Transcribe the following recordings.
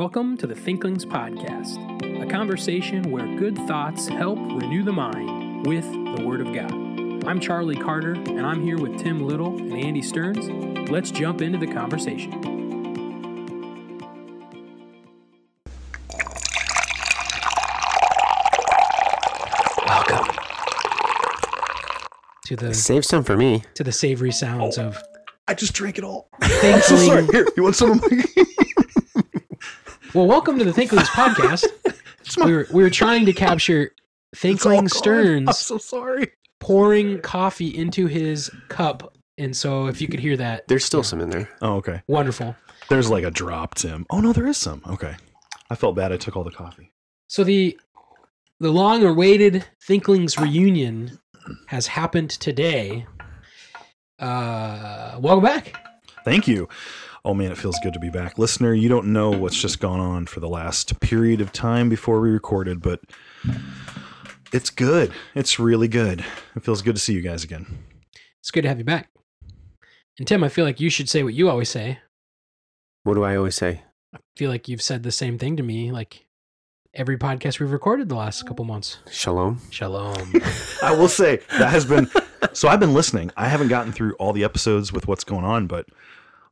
Welcome to the Thinklings Podcast, a conversation where good thoughts help renew the mind with the Word of God. I'm Charlie Carter, and I'm here with Tim Little and Andy Stearns. Let's jump into the conversation. Welcome to the Save some for me. to the savory sounds of I just drank it all. I'm so sorry. Thinkling. Here, you want some of my? Well, welcome to the Thinklings Podcast. My- We were we were trying to capture it's all Thinkling gone. I'm so sorry. pouring coffee into his cup. And so if you could hear that, There's still some in there. Oh, okay. wonderful. There's like a drop, Tim. Oh no, there is some. Okay. I felt bad. I took all the coffee. So the the long awaited Thinklings reunion has happened today. Uh welcome back. Thank you. Oh man, it feels good to be back, listener. You don't know what's just gone on for the last period of time before we recorded, but it's good. It's really good. It feels good to see you guys again. It's good to have you back. And Tim, I feel like you should say what you always say. What do I always say? I feel like you've said the same thing to me like every podcast we've recorded the last couple months. Shalom. Shalom. I will say that has been so I've been listening. I haven't gotten through all the episodes with what's going on, but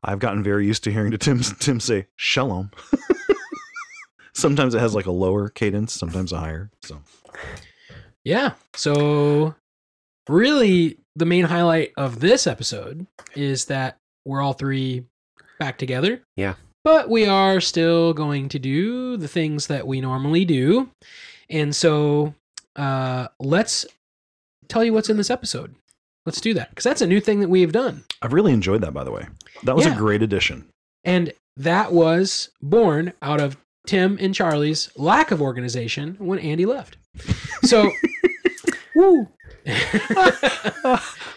I've gotten very used to hearing to Tim Tim say shalom. sometimes it has like a lower cadence, sometimes a higher. So Yeah. So, really, the main highlight of this episode is that we're all three back together. Yeah. But we are still going to do the things that we normally do. And so, uh, let's tell you what's in this episode. Let's do that because that's a new thing that we have done. I've really enjoyed that by the way. That was Yeah. a great addition. And that was born out of Tim and Charlie's lack of organization when Andy left. So, woo.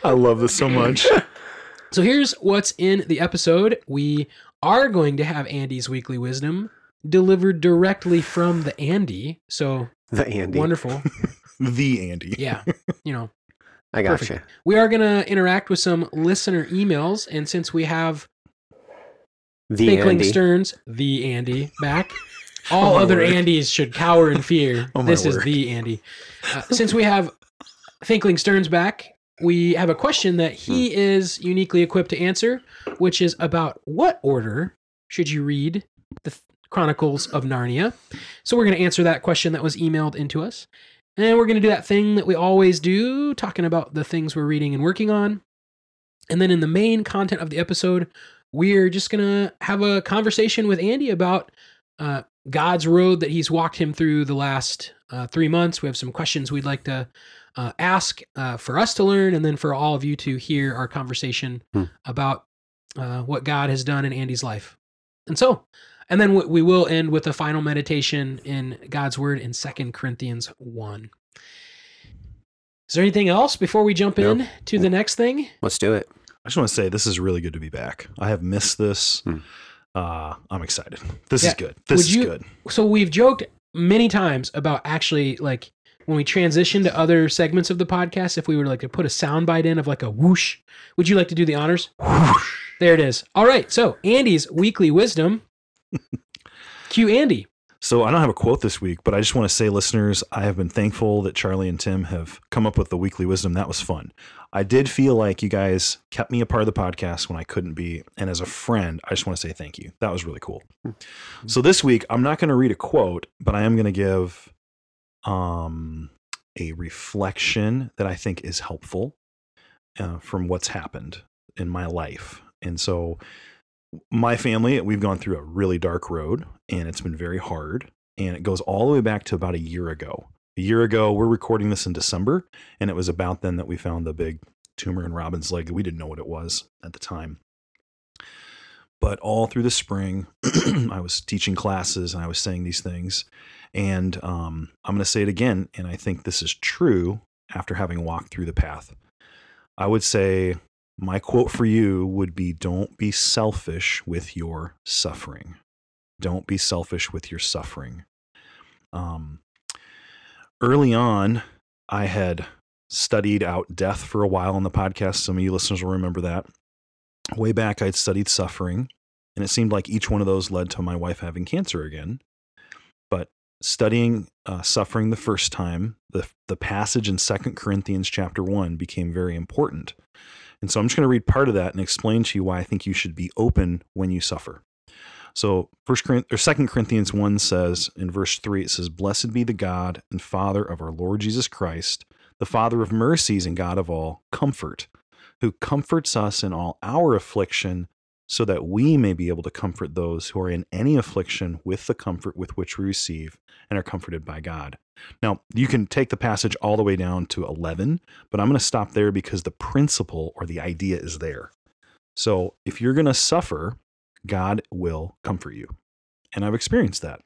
I love this so much. So here's what's in the episode. We are going to have Andy's weekly wisdom delivered directly from the Andy. So The Andy. wonderful. the Andy. Yeah. You know, I gotcha. perfect. we are going to interact with some listener emails. And since we have The Thinkling Andy. Stearns, the Andy, back, all Oh, other word. Andys should cower in fear. Oh, this is the Andy. Uh, since we have Thinkling Stearns back, we have a question that he Hmm. is uniquely equipped to answer, which is about what order should you read the Chronicles of Narnia? So we're going to answer that question that was emailed into us. And we're going to do that thing that we always do, talking about the things we're reading and working on. And then in the main content of the episode, we're just going to have a conversation with Andy about uh, God's road that he's walked him through the last uh, three months. We have some questions we'd like to uh, ask uh, for us to learn, and then for all of you to hear our conversation Hmm. about uh, what God has done in Andy's life. And so, and then we- we will end with a final meditation in God's word in Second Corinthians 1. Is there anything else before we jump No. in to the next thing? Let's do it. I just want to say this is really good to be back. I have missed this. Hmm. Uh, I'm excited. This Yeah. is good. This Would is you- good. so we've joked many times about actually like when we transition to other segments of the podcast if we were like to put a sound bite in of like a whoosh would you like to do the honors Whoosh. there it is all right so andy's weekly wisdom cue andy So I don't have a quote this week, but I just want to say, listeners, I have been thankful that Charlie and Tim have come up with the weekly wisdom. That was fun. I did feel like you guys kept me a part of the podcast when I couldn't be. And as a friend, I just want to say thank you. That was really cool. So this week, I'm not going to read a quote, but I am going to give um, a reflection that I think is helpful uh, from what's happened in my life. And so my family, we've gone through a really dark road and it's been very hard. And it goes all the way back to about a year ago. A year ago, we're recording this in December, and it was about then that we found the big tumor in Robin's leg. We didn't know what it was at the time. But all through the spring, I was teaching classes and I was saying these things. And um, I'm going to say it again. And I think this is true after having walked through the path. I would say my quote for you would be don't be selfish with your suffering. Don't be selfish with your suffering. Um, early on, I had studied out death for a while on the podcast. Some of you listeners will remember that. Way back, I'd studied suffering. And it seemed like each one of those led to my wife having cancer again. But studying uh, suffering the first time, the, the passage in Second Corinthians chapter 1 became very important. And so I'm just going to read part of that and explain to you why I think you should be open when you suffer. So First or Second Corinthians 1 says in verse 3, it says, Blessed be the God and Father of our Lord Jesus Christ, the Father of mercies and God of all comfort, who comforts us in all our affliction, so that we may be able to comfort those who are in any affliction with the comfort with which we receive and are comforted by God. Now, you can take the passage all the way down to 11, but I'm going to stop there because the principle or the idea is there. So, if you're going to suffer, God will comfort you. And I've experienced that.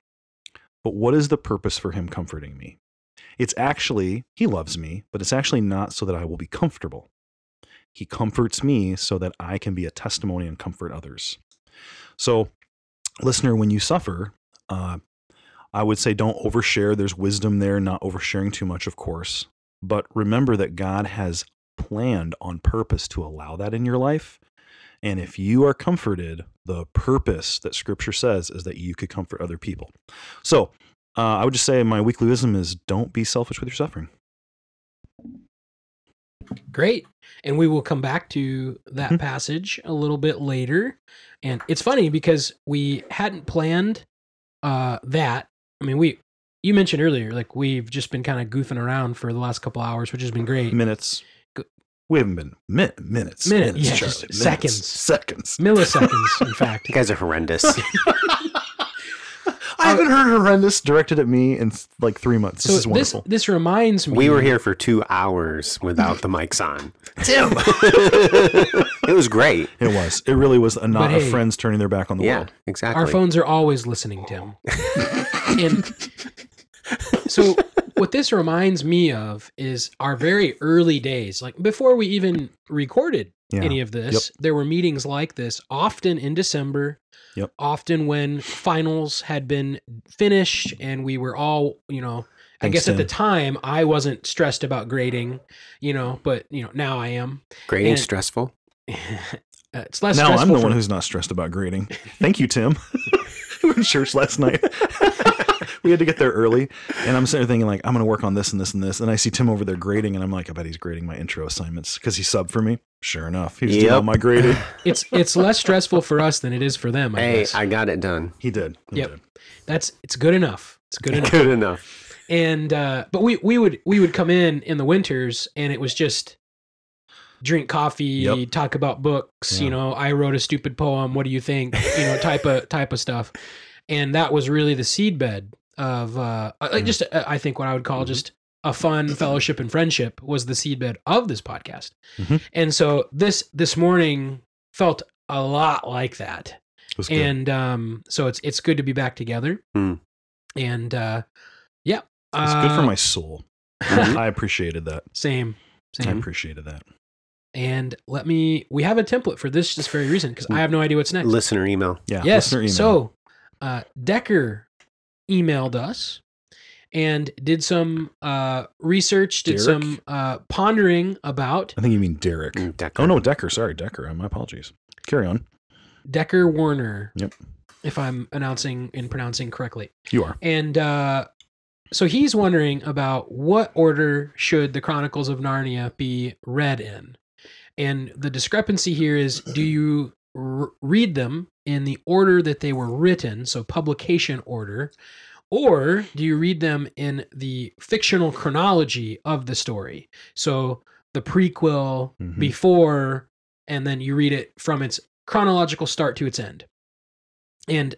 But what is the purpose for Him comforting me? It's actually, He loves me, but it's actually not so that I will be comfortable. He comforts me so that I can be a testimony and comfort others. So, listener, when you suffer, uh, I would say don't overshare. There's wisdom there, not oversharing too much, of course. But remember that God has planned on purpose to allow that in your life. And if you are comforted, the purpose that scripture says is that you could comfort other people. So uh, I would just say my weekly wisdom is don't be selfish with your suffering. Great. And we will come back to that Mhm. passage a little bit later. And it's funny because we hadn't planned uh, that. I mean, we you mentioned earlier, like we've just been kind of goofing around for the last couple hours, which has been great. Minutes. Go- We haven't been min- minutes. Minute, minutes, yeah, Charlie, just minutes, seconds. Seconds. Milliseconds, in fact. You guys are horrendous. I haven't uh, heard horrendous directed at me in like three months. This is wonderful. this reminds me. we were here for two hours without the mics on. Tim. it was great. it was. It really was a knot But of friends turning their back on the Yeah, world. exactly. Our phones are always listening, Tim. And so what this reminds me of is our very early days. Like before we even recorded Yeah. any of this, there were meetings like this, often in December. Yep. Often when finals had been finished and we were all, you know, I Thanks, guess at the time I wasn't stressed about grading, you know, but you know, now I am. Grading and- stressful. Uh, it's less stressful. now I'm the for- one who's not stressed about grading. Thank you, Tim. we were in church last night. We had to get there early, and I'm sitting there thinking like, I'm going to work on this and this and this, and I see Tim over there grading, and I'm like, I bet he's grading my intro assignments because he subbed for me. Sure enough, he's doing all my grading. it's it's less stressful for us than it is for them, I Hey, guess. I got it done. He did. He Yep. did. That's it's good enough. It's good enough. Good enough. and uh but we we would we would come in in the winters and it was just drink coffee Yep. talk about books you know i wrote a stupid poem what do you think you know type of type of stuff and that was really the seedbed of uh like Mhm. just uh, i think what i would call Mhm. just a fun fellowship and friendship was the seedbed of this podcast Mhm. and so this this morning felt a lot like that It good. and um so it's it's good to be back together Hmm. and uh yeah it's good for uh, my soul. I appreciated that. same I appreciated that. and let me we have a template for this just very reason because i have no idea what's next Listener email. Yeah. yes listener email. so uh decker emailed us and did some uh research did Derek? some uh pondering about I think you mean Derek. Mm, Decker. Oh no, Decker. Sorry, Decker. My apologies. Carry on. decker warner Yep. if i'm announcing and pronouncing correctly You are. And uh, so he's wondering about what order should the Chronicles of Narnia be read in. And the discrepancy here is do you r- read them in the order that they were written, so publication order, or do you read them in the fictional chronology of the story? So the prequel Mhm. before, and then you read it from its chronological start to its end. And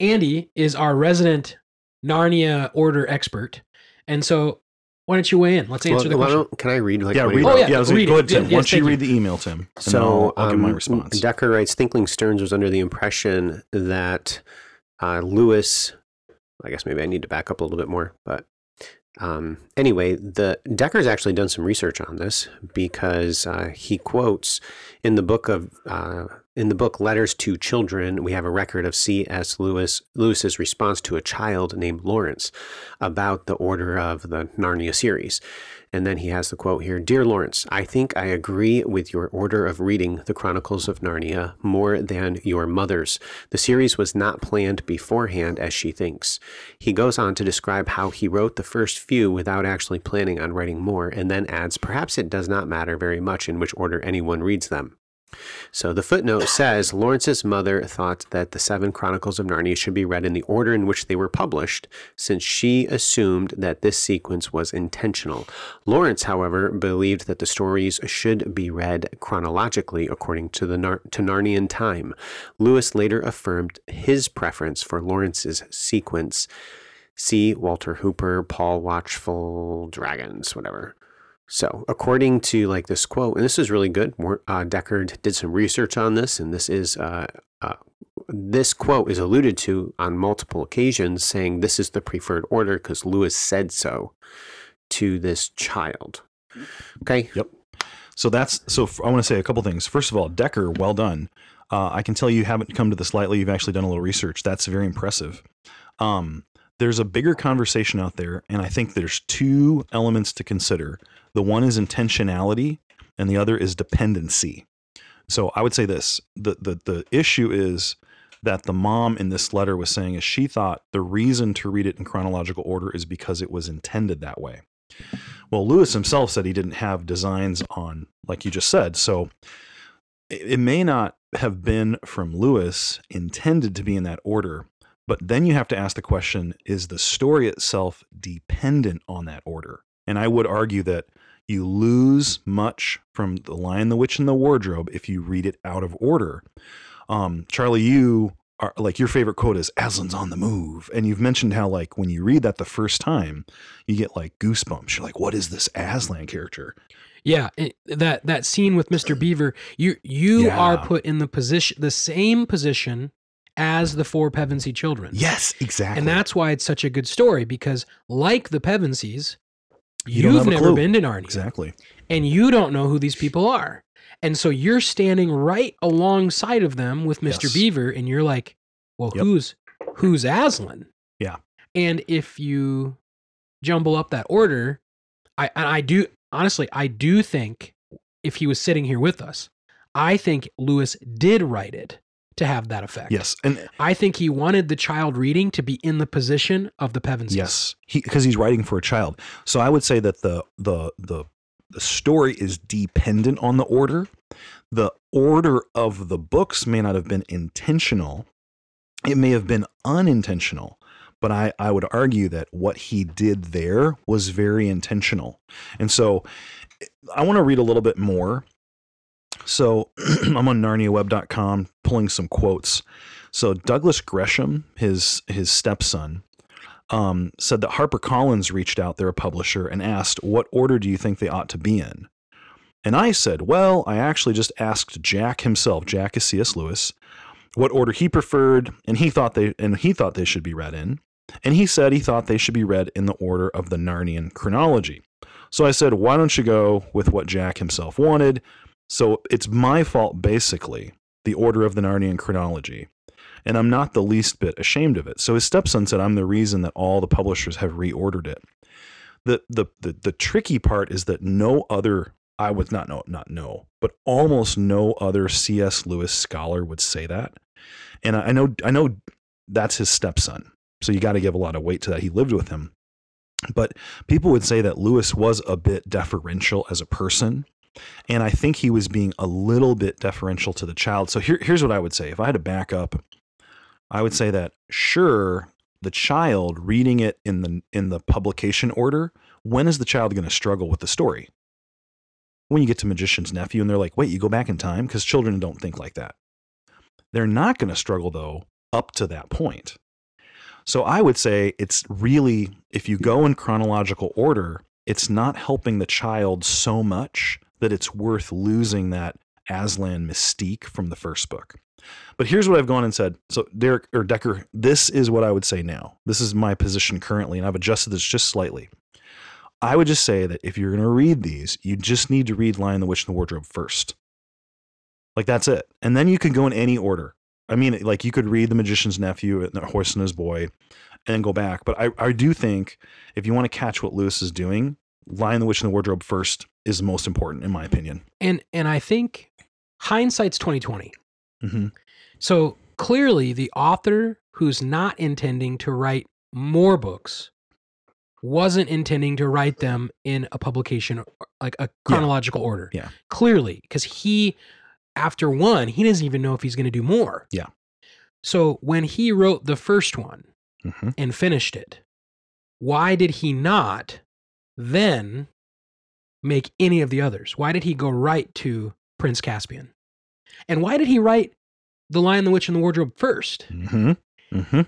Andy is our resident Narnia order expert. And so why don't you weigh in? Let's answer Well, the question. don't- can I read? Like, yeah, read he Oh, yeah, yeah, I was read go ahead, Tim. Yes, Why don't you read the email, Tim? And So I'll, I'll give my um, response. Decker writes, Thinkling Stearns was under the impression that uh, Lewis. I guess maybe I need to back up a little bit more, but um, anyway, the Decker's actually done some research on this because uh, he quotes in the book of uh, in the book Letters to Children, we have a record of C.S. Lewis Lewis's response to a child named Lawrence about the order of the Narnia series. And then he has the quote here Dear Lawrence, I think I agree with your order of reading the Chronicles of Narnia more than your mother's. The series was not planned beforehand as she thinks. He goes on to describe how he wrote the first few without actually planning on writing more, and then adds, Perhaps it does not matter very much in which order anyone reads them. So the footnote says Lawrence's mother thought that the seven Chronicles of Narnia should be read in the order in which they were published, since she assumed that this sequence was intentional. Lawrence, however, believed that the stories should be read chronologically according to the Nar- to Narnian time. Lewis later affirmed his preference for Lawrence's sequence. See Walter Hooper, Past Watchful Dragons, whatever. So, according to like this quote, and this is really good. Uh, Deckard did some research on this, and this is uh, uh, this quote is alluded to on multiple occasions, saying this is the preferred order because Lewis said so to this child. Okay. Yep. So that's so. I want to say a couple things. First of all, Decker, well done. Uh, I can tell you haven't come to this lightly. You've actually done a little research. That's very impressive. Um, there's a bigger conversation out there, and I think there's two elements to consider. The one is intentionality, and the other is dependency. So I would say this: the the the issue is that the mom in this letter was saying is she thought the reason to read it in chronological order is because it was intended that way. Well, Lewis himself said he didn't have designs on, like you just said. So it may not have been from Lewis intended to be in that order, but then you have to ask the question is the story itself dependent on that order? And I would argue that you lose much from The Lion, the Witch, and the Wardrobe if you read it out of order. Um, Charlie, you are like your favorite quote is Aslan's on the move. And you've mentioned how, like, when you read that the first time, you get like goosebumps. You're like, what is this Aslan character? Yeah, that that scene with Mr. Beaver, you you Yeah. are put in the position the same position as the four Pevensie children. Yes, exactly. And that's why it's such a good story because like the Pevensies, you you've never clue. been to Narnia. exactly. and you don't know who these people are. And so you're standing right alongside of them with Mr. Yes. Beaver and you're like, "Well, Yep. who's who's Aslan?" Yeah. And if you jumble up that order, I and I do honestly, I do think if he was sitting here with us, I think Lewis did write it to have that effect. Yes, and I think he wanted the child reading to be in the position of the Pevensies. Yes, he because he's writing for a child. So I would say that the the the the story is dependent on the order. The order of the books may not have been intentional. It may have been unintentional. But I, I would argue that what he did there was very intentional. And so I want to read a little bit more. So I'm on narniaweb.com pulling some quotes. So Douglas Gresham, his his stepson, um, said that HarperCollins reached out, their publisher, and asked, What order do you think they ought to be in? And I said, Well, I actually just asked Jack himself, Jack is C.S. Lewis, what order he preferred, and he thought they and he thought they should be read in. And he said he thought they should be read in the order of the Narnian chronology. So I said, Why don't you go with what Jack himself wanted? So it's my fault, basically, the order of the Narnian chronology and I'm not the least bit ashamed of it. So his stepson said, I'm the reason that all the publishers have reordered it. The, the, the, the tricky part is that no other, I would not know, not know, but almost no other C.S. Lewis scholar would say that. And I know, I know that's his stepson. So you got to give a lot of weight to that. He lived with him. But people would say that Lewis was a bit deferential as a person. And I think he was being a little bit deferential to the child. So here, here's what I would say. If I had to back up, I would say that sure, the child reading it in the in the publication order, when is the child going to struggle with the story? When you get to Magician's Nephew and they're like, "Wait, you go back in time?" because children don't think like that. They're not going to struggle though up to that point. So I would say it's really if you go in chronological order, it's not helping the child so much that it's worth losing that Aslan mystique from the first book. But here's what I've gone and said. So Derek or Decker, this is what I would say now. This is my position currently, and I've adjusted this just slightly. I would just say that if you're going to read these, you just need to read Lion, the Witch, and the Wardrobe first. Like that's it. And then you could go in any order. I mean, like you could read The Magician's Nephew and The Horse and His Boy and go back. But I, I do think if you want to catch what Lewis is doing, Lion the Witch in the Wardrobe first is most important, in my opinion. And and I think hindsight's 2020. hmm So clearly the author who's not intending to write more books wasn't intending to write them in a publication like a chronological order. Yeah. Clearly, because he after one, he doesn't even know if he's going to do more. Yeah. So when he wrote the first one hmm and finished it, why did he not then make any of the others? Why did he go right to Prince Caspian? And why did he write The Lion, the Witch, and the Wardrobe first? hmm hmm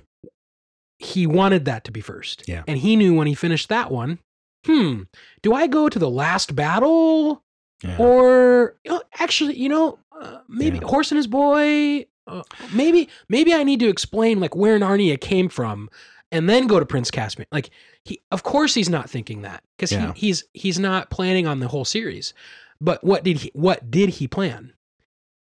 He wanted that to be first. Yeah. And he knew when he finished that one, hmm, do I go to the last battle Yeah. or you know, actually, you know, uh, maybe Yeah. Horse and His Boy. Uh, maybe maybe I need to explain like where Narnia came from, and then go to Prince Caspian. Like he, of course, he's not thinking that because Yeah. he, he's he's not planning on the whole series. But what did he what did he plan?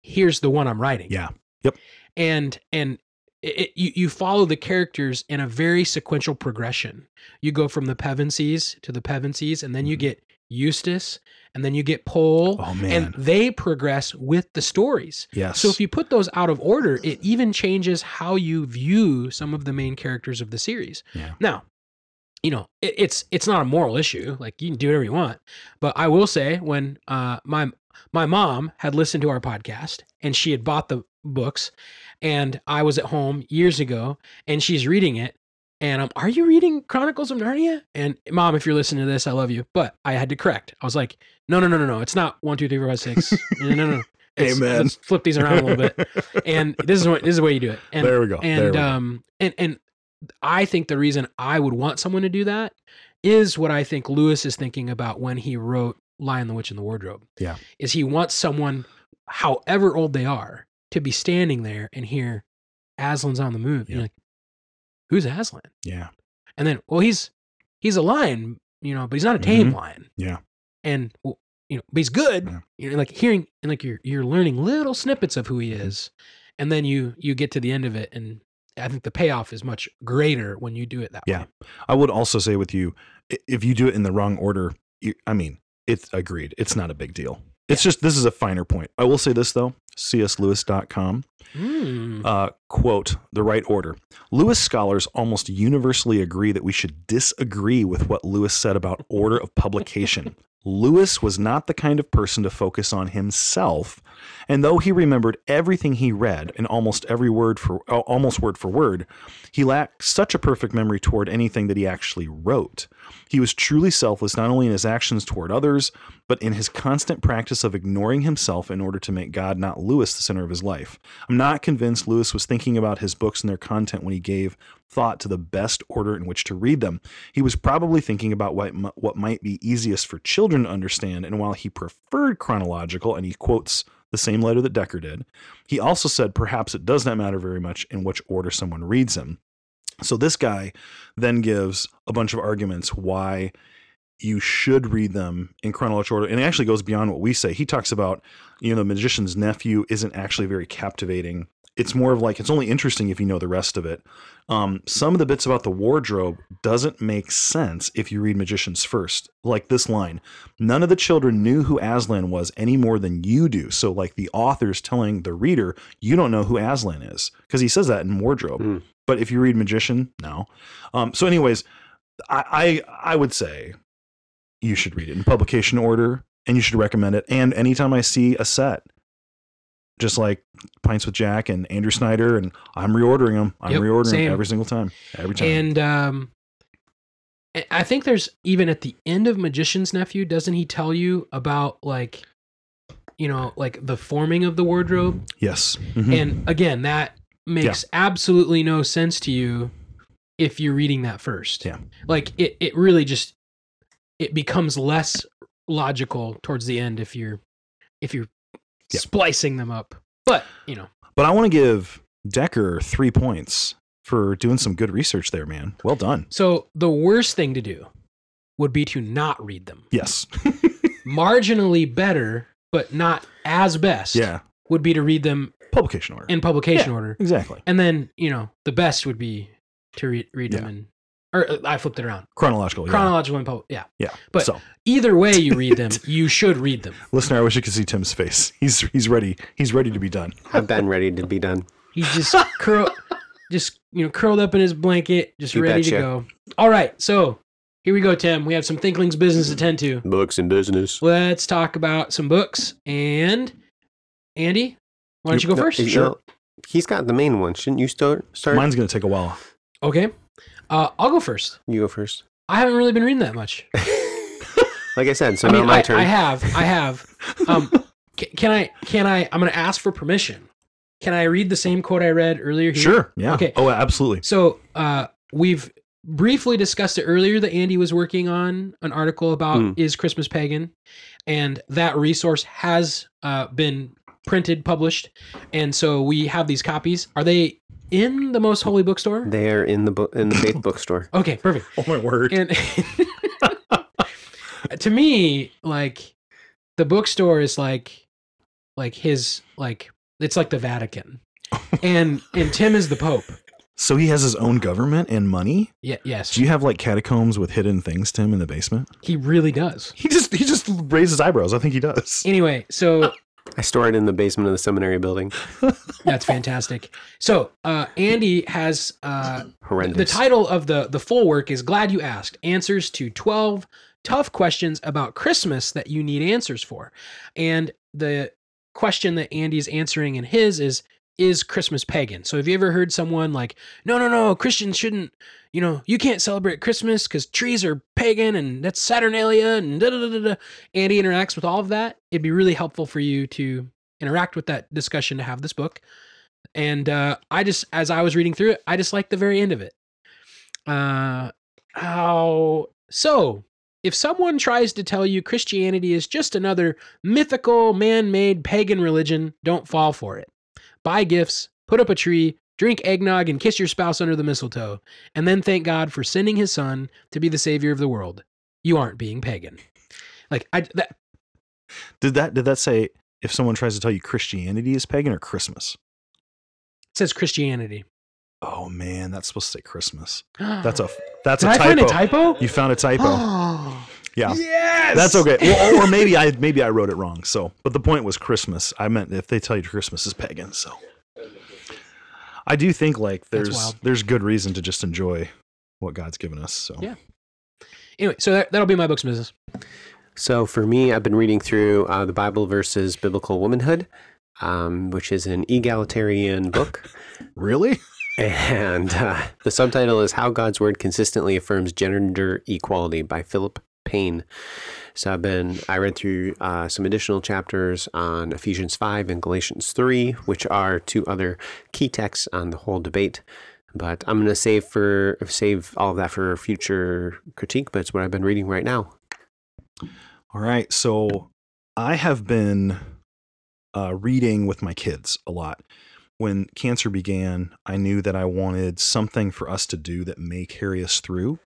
Here's the one I'm writing. yeah. Yep. And and it, it- you you follow the characters in a very sequential progression. You go from the Pevensies to the Pevensies, and then you Mhm. get Eustace, and then you get Pole, Oh and they progress with the stories. yes. So if you put those out of order, it even changes how you view some of the main characters of the series. Yeah. Now, you know, it, it's it's not a moral issue. Like you can do whatever you want. But I will say, when uh, my my mom had listened to our podcast and she had bought the books, and I was at home years ago, and she's reading it. And I'm, are you reading Chronicles of Narnia? And mom, if you're listening to this, I love you. But I had to correct. I was like, no, no, no, no, no. It's not one, two, three, four, five, six. No, no, no. no. It's- Amen. Let's flip these around a little bit and this is what this is the way you do it. And there we go. and we go. um and and I think the reason I would want someone to do that is what I think Lewis is thinking about when he wrote Lion the Witch in the Wardrobe. Yeah. Is he wants someone, however old they are, to be standing there and hear Aslan's on the move. Yeah. You're like, who's Aslan? yeah. And then, well, he's he's a lion, you know, but he's not a tame Mhm. lion. Yeah. And well, you know, but he's good. Yeah. You know, like hearing and like you're you're learning little snippets of who he Mhm. is, and then you you get to the end of it, and I think the payoff is much greater when you do it that Yeah. way. I would also say with you, if you do it in the wrong order, you, I mean, it's agreed. It's not a big deal. It's just this is a finer point. I will say this though, cslewis.com. Mm. Uh, quote, the right order. Lewis scholars almost universally agree that we should disagree with what Lewis said about order of publication. Lewis was not the kind of person to focus on himself, and though he remembered everything he read and almost every word for almost word for word, he lacked such a perfect memory toward anything that he actually wrote. He was truly selfless not only in his actions toward others, but in his constant practice of ignoring himself in order to make God, not Lewis, the center of his life. I'm not convinced Lewis was thinking about his books and their content when he gave thought to the best order in which to read them. He was probably thinking about what, what might be easiest for children to understand, and while he preferred chronological, and he quotes the same letter that Decker did, he also said perhaps it does not matter very much in which order someone reads them. So this guy then gives a bunch of arguments why you should read them in chronological order. And it actually goes beyond what we say. He talks about, you know, the magician's nephew isn't actually very captivating. It's more of like it's only interesting if you know the rest of it. Um, some of the bits about the wardrobe doesn't make sense if you read Magicians first. Like this line, none of the children knew who Aslan was any more than you do. So like the author's telling the reader, you don't know who Aslan is because he says that in wardrobe. Hmm. But if you read Magician, no. Um, so, anyways, I, I I would say you should read it in publication order and you should recommend it. And anytime I see a set, just like Pints with Jack and Andrew Snyder, and I'm reordering them. I'm Yep, reordering same. them every single time. Every time. And um, I- think there's even at the end of Magician's Nephew, doesn't he tell you about like, you know, like the forming of the wardrobe? yes. Mhm. And again, that makes absolutely no sense to you if you're reading that first. Yeah. Like it, it really just it becomes less logical towards the end if you're if you're Yeah. splicing them up. But you know, but I want to give Decker three points for doing some good research there, man. Well done. so the worst thing to do would be to not read them. Yes. Marginally better, but not as best. yeah. would be to read them Publication order. in publication Yeah. order. exactly. And then, you know, the best would be to read read them Yeah. in or uh, I flipped it around. Chronological. Yeah. Chronological and pub- yeah. yeah. but- so, Either way you read them, you should read them. listener, I wish you could see Tim's face. He's he's ready. He's ready to be done. I've been ready to be done. He's just curl just you know, curled up in his blanket, just You ready to betcha. go. All right, so here we go, Tim. We have some Thinklings business to tend to. Books and business. Let's talk about some books. And Andy, why don't you go No, first? you know, he's got the main one. Shouldn't you start? Start. Mine's gonna take a while. Okay. Uh, I'll go first. you go first. I haven't really been reading that much. like I said, so I now my I, turn. I have, I have. Um, ca- can I? Can I? I'm going to ask for permission. Can I read the same quote I read earlier? Here? Sure. Yeah. Okay. Oh, absolutely. So uh, we've briefly discussed it earlier that Andy was working on an article about Hmm. is Christmas pagan, and that resource has uh, been printed, published, and so we have these copies. Are they in the Most Holy Bookstore? they are in the book in the faith bookstore. Okay, perfect. Oh my word. And to me, like the bookstore is like like his like it's like the Vatican. And and Tim is the Pope. so he has his own government and money. Yeah, yes. Do you have like catacombs with hidden things, Tim, in the basement? He really does. He just he just raises eyebrows. I think he does. Anyway, so ah. I store it in the basement of the seminary building. that's fantastic. So uh, Andy has uh, Horrendous. the title of the the full work is "Glad You Asked: Answers to Twelve Tough Questions About Christmas That You Need Answers For," and the question that Andy's answering in his is is Christmas pagan. So have you ever heard someone like, no, no, no, Christians shouldn't, you know, you can't celebrate Christmas because trees are pagan and that's Saturnalia and da da da da. Andy interacts with all of that. It'd be really helpful for you to interact with that discussion to have this book. And uh, I just, as I was reading through it, I just liked the very end of it. Uh, how so? If someone tries to tell you Christianity is just another mythical, man made pagan religion, don't fall for it. Buy gifts, put up a tree, drink eggnog, and kiss your spouse under the mistletoe, and then thank God for sending his son to be the savior of the world. You aren't being pagan. Like, I, that, Did that did that say if someone tries to tell you Christianity is pagan or Christmas? It says Christianity. Oh man, that's supposed to say Christmas. That's a that's a I typo. find a typo? You found a typo. yeah. Yes. That's okay. Well, or maybe I maybe I wrote it wrong. So, but the point was Christmas. I meant if they tell you Christmas is pagan. So, I do think like there's there's good reason to just enjoy what God's given us. So, Yeah. Anyway, so that, that'll be my book's business. So for me, I've been reading through uh, the Bible versus Biblical Womanhood, um, which is an egalitarian book. really, And uh, the subtitle is How God's Word Consistently Affirms Gender Equality by Philip Payne. So I've been, I read through uh, some additional chapters on Ephesians 5 and Galatians 3, which are two other key texts on the whole debate. But I'm going to save for save all of that for future critique, but it's what I've been reading right now. all right. So, I have been uh, reading with my kids a lot. When cancer began, I knew that I wanted something for us to do that may carry us through.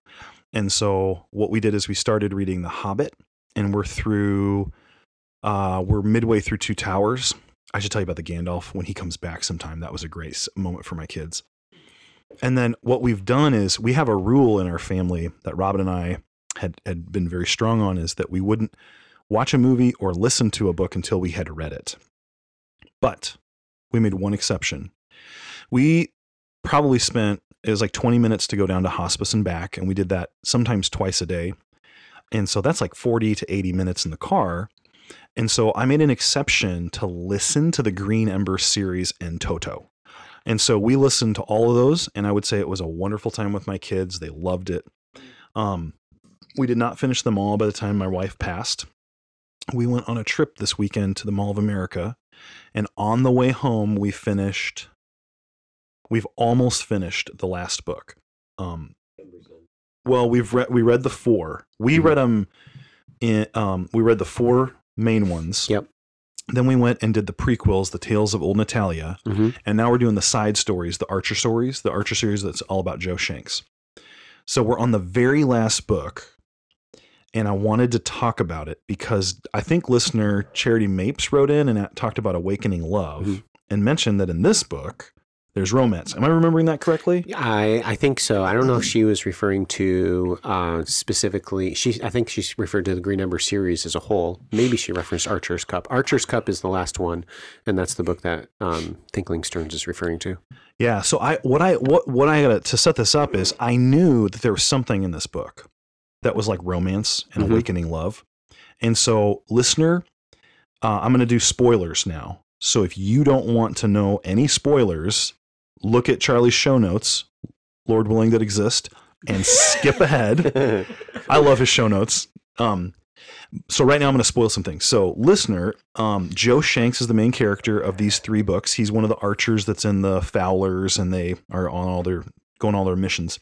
And so what we did is we started reading The Hobbit, and we're through, uh, we're midway through Two Towers. I should tell you about the Gandalf when he comes back sometime. That was a great moment for my kids. And then what we've done is we have a rule in our family that Robin and I had, had been very strong on is that we wouldn't watch a movie or listen to a book until we had read it. But we made one exception. We probably spent it was like 20 minutes to go down to hospice and back and we did that sometimes twice a day. And so that's like 40 to 80 minutes in the car. And so I made an exception to listen to the Green Ember series and Toto. And so we listened to all of those and I would say it was a wonderful time with my kids. They loved it. Um we did not finish them all by the time my wife passed. We went on a trip this weekend to the Mall of America and on the way home we finished we've almost finished the last book um well we've read we read the four we Mhm. read them in um we read the four main ones Yep. then we went and did the prequels the tales of old natalia Mm-hmm. and now we're doing the side stories the archer stories the archer series that's all about Jo Shanks so we're on the very last book and I wanted to talk about it because I think listener Charity Mapes wrote in and talked about awakening love Mhm. and mentioned that in this book there's romance. Am I remembering that correctly? I I think so. I don't know if she was referring to uh, specifically. She I think she referred to the Green Ember series as a whole. Maybe she referenced Archer's Cup. Archer's Cup is the last one, and that's the book that um, Thinkling Stearns is referring to. Yeah. So I what I what what I got to set this up is I knew that there was something in this book that was like romance and Mhm. awakening love, and so listener, uh, I'm going to do spoilers now. So if you don't want to know any spoilers, look at Charlie's show notes, Lord willing that exist, and skip ahead. I love his show notes. Um, so right now I'm going to spoil some things. So listener, um, Jo Shanks is the main character of these three books. He's one of the archers that's in the Fowlers, and they are on all their going all their missions.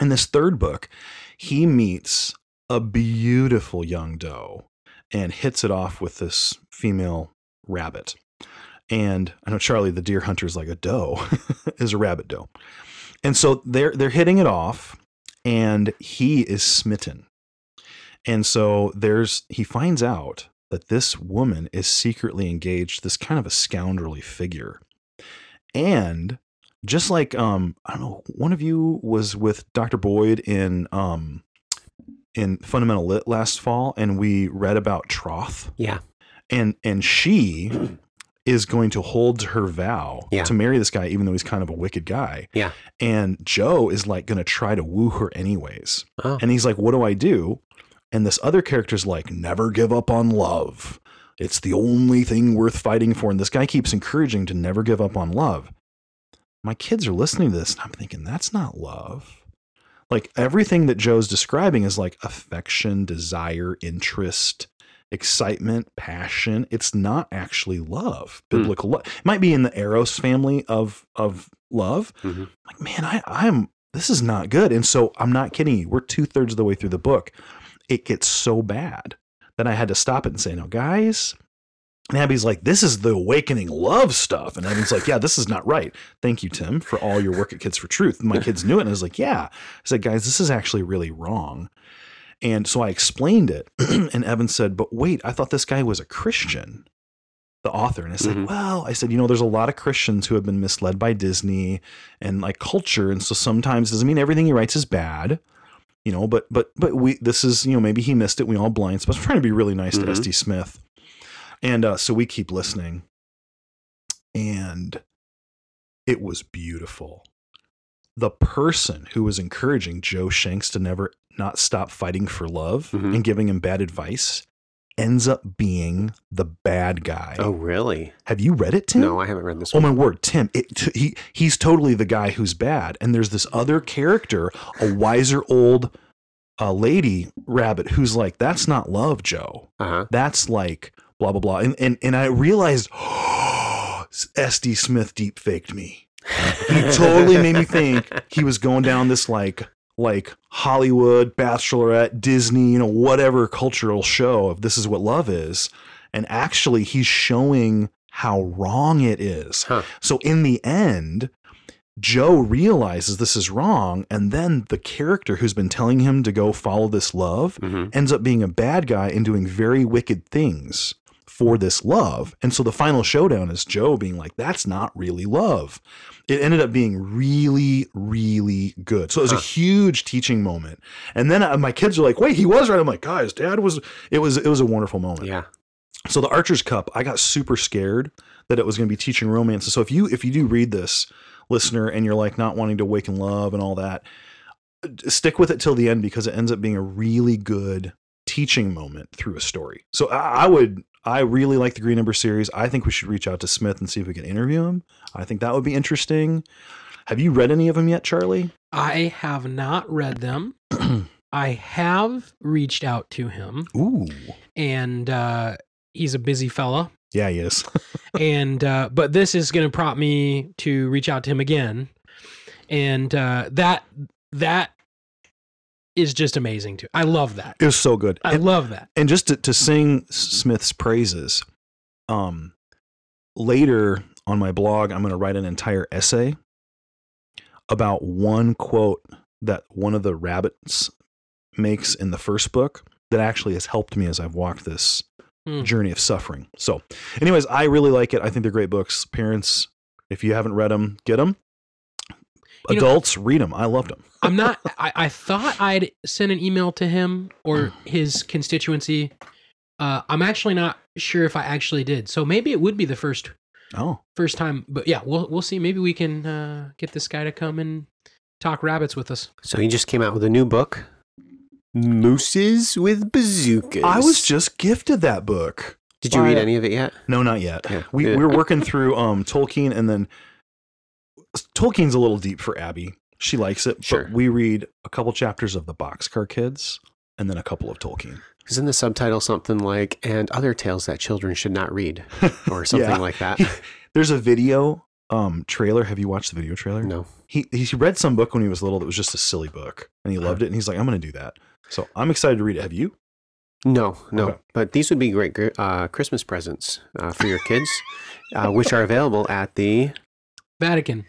In this third book, he meets a beautiful young doe and hits it off with this female rabbit. And I know Charlie, the deer hunter, is like a doe, is a rabbit doe. And so they're they're hitting it off, and he is smitten. And so there's he finds out that this woman is secretly engaged this kind of a scoundrelly figure. And just like um I don't know, one of you was with Dr. Boyd in um in Fundamental Lit last fall and we read about Troth yeah, and and she is going to hold her vow Yeah. to marry this guy even though he's kind of a wicked guy. Yeah. And Jo is like going to try to woo her anyways. Oh. And he's like, "What do I do?" And this other character's like, "Never give up on love. It's the only thing worth fighting for." And this guy keeps encouraging to never give up on love. My kids are listening to this and I'm thinking, "That's not love." Like everything that Jo's describing is like affection, desire, interest, excitement, passion. It's not actually love, Hmm. biblical love. It might be in the Eros family of of love. Mhm. Like, man, I, I'm this is not good. And so I'm not kidding you. We're two thirds of the way through the book. It gets so bad that I had to stop it and say, "No, guys." And Abby's like, "This is the awakening love stuff," and Abby's like, "Yeah, this is not right." Thank you, Tim, for all your work at Kids for Truth. And my kids knew it, and I was like, "Yeah." I said, "Guys, this is actually really wrong." And so I explained it, and Evan said, "But wait, I thought this guy was a Christian." The author, and I said, Mhm. "Well, I said, you know, there's a lot of Christians who have been misled by Disney and like culture, and so sometimes doesn't mean everything he writes is bad." You know, but but but we this is you know maybe he missed it. We all blind spots. I'm trying to be really nice Mhm. to SD Smith, and uh, so we keep listening, and it was beautiful. The person who was encouraging Jo Shanks to never not stop fighting for love Mhm. and giving him bad advice ends up being the bad guy. Oh, really? Have you read it, Tim? No, I haven't read this Oh one. my word, Tim! It, t- he he's totally the guy who's bad, and there's this other character, a wiser old uh, lady rabbit, who's like, "That's not love, Jo. Uh huh. That's like blah blah blah." And and and I realized, SD Smith deep faked me. He totally made me think he was going down this like like Hollywood, Bachelorette, Disney, you know, whatever cultural show of this is what love is. And actually he's showing how wrong it is. Huh. So in the end, Jo realizes this is wrong, and then the character who's been telling him to go follow this love hmm ends up being a bad guy and doing very wicked things for this love. And so the final showdown is Jo being like, that's not really love. It ended up being really, really good. So it was Huh. a huge teaching moment. And then uh, my kids are like, wait, he was right. I'm like, guys, dad was, it was, it was a wonderful moment. Yeah. So the Archer's Cup, I got super scared that it was going to be teaching romance. So if you, if you do read this listener and you're like not wanting to awaken love and all that, stick with it till the end because it ends up being a really good teaching moment through a story. So I, I would, I really like the Green Ember series. I think we should reach out to Smith and see if we can interview him. I think that would be interesting. Have you read any of them yet, Charlie? I have not read them. I have reached out to him, Ooh, and uh, he's a busy fella. yeah, he is. and uh, but this is going to prompt me to reach out to him again, and uh, that that is just amazing too. I love that. it was so good. I And- love that. and just to, to sing Smith's praises, um, later on my blog, I'm going to write an entire essay about one quote that one of the rabbits makes in the first book that actually has helped me as I've walked this Hmm. journey of suffering. So, anyways, I really like it. I think they're great books. Parents, if you haven't read them, get them. You know- Adults, read them. I loved them. I'm not. I, I thought I'd send an email to him or his constituency. Uh, I'm actually not sure if I actually did. So maybe it would be the first Oh, first time. But yeah, we'll we'll see. Maybe we can uh, get this guy to come and talk rabbits with us. So he just came out with a new book, Mooses with Bazookas. I was just gifted that book. Did you read any of it yet? No, not yet. Yeah. We Yeah. We're working through um Tolkien, and then Tolkien's a little deep for Abby. She likes it, Sure. but we read a couple chapters of the Boxcar Kids, and then a couple of Tolkien. Isn't the subtitle something like "and other tales that children should not read" or something Yeah. like that? There's a video um trailer. Have you watched the video trailer? No. He he read some book when he was little that was just a silly book, and he loved it, and he's like, I'm going to do that. So I'm excited to read it. Have you? No, no. Okay. But these would be great uh, Christmas presents uh, for your kids, uh, which are available at the. Vatican.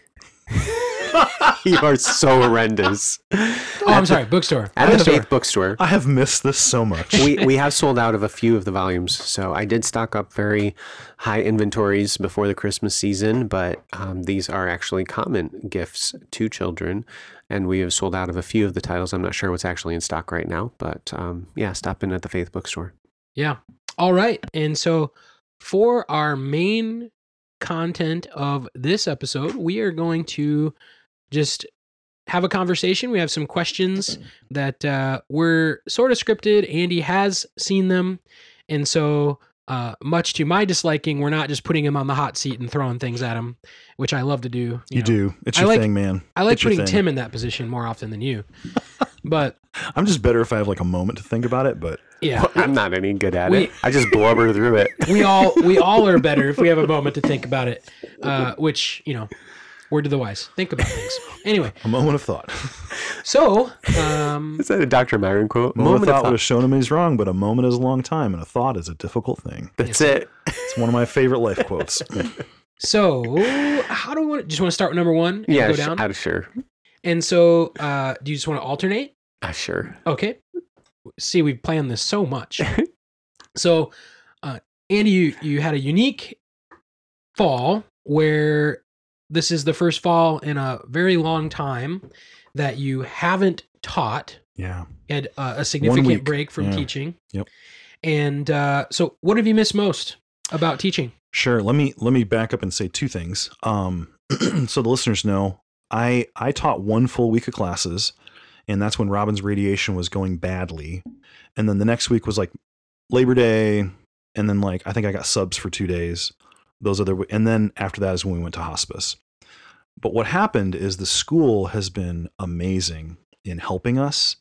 you are so horrendous. Oh, I'm sorry. Bookstore. At the Faith Bookstore. I have missed this so much. we we have sold out of a few of the volumes, so I did stock up very high inventories before the Christmas season. But um, these are actually common gifts to children, and we have sold out of a few of the titles. I'm not sure what's actually in stock right now, but um, yeah, stop in at the Faith Bookstore. Yeah. All right. And so for our main content of this episode, we are going to just have a conversation. We have some questions that uh, were sort of scripted. Andy has seen them. And so, uh, much to my disliking, we're not just putting him on the hot seat and throwing things at him, which I love to do. you know. do. It's your like- thing, man. I like It's putting. Tim in that position more often than you. but I'm just better if I have like a moment to think about it, but yeah, I'm not any good at We- it. I just blubber through it. we all we all are better if we have a moment to think about it. Uh, which you know, word to the wise, think about things. Anyway, a moment of thought. so um, Is that a Dr. Myron quote? A moment, of thought would have shown him he's wrong, but a moment is a long time, and a thought is a difficult thing. That's it. It's one of my favorite life quotes. so how do we want? Just want to start with number one and Yeah, go sh- down. uh, sure. and so, uh, do you just want to alternate? Uh, sure. Okay. See, we've planned this so much. so, uh, Andy, you, you had a unique fall where this is the first fall in a very long time that you haven't taught. Yeah. Had uh, a significant break from yeah. teaching. Yep. And uh, so, what have you missed most about teaching? Sure. Let me let me back up and say two things. Um, so the listeners know I I taught one full week of classes, and that's when Robin's radiation was going badly, and then the next week was like Labor Day, and then like I think I got subs for two days. Those other and then after that is when we went to hospice. But what happened is the school has been amazing in helping us.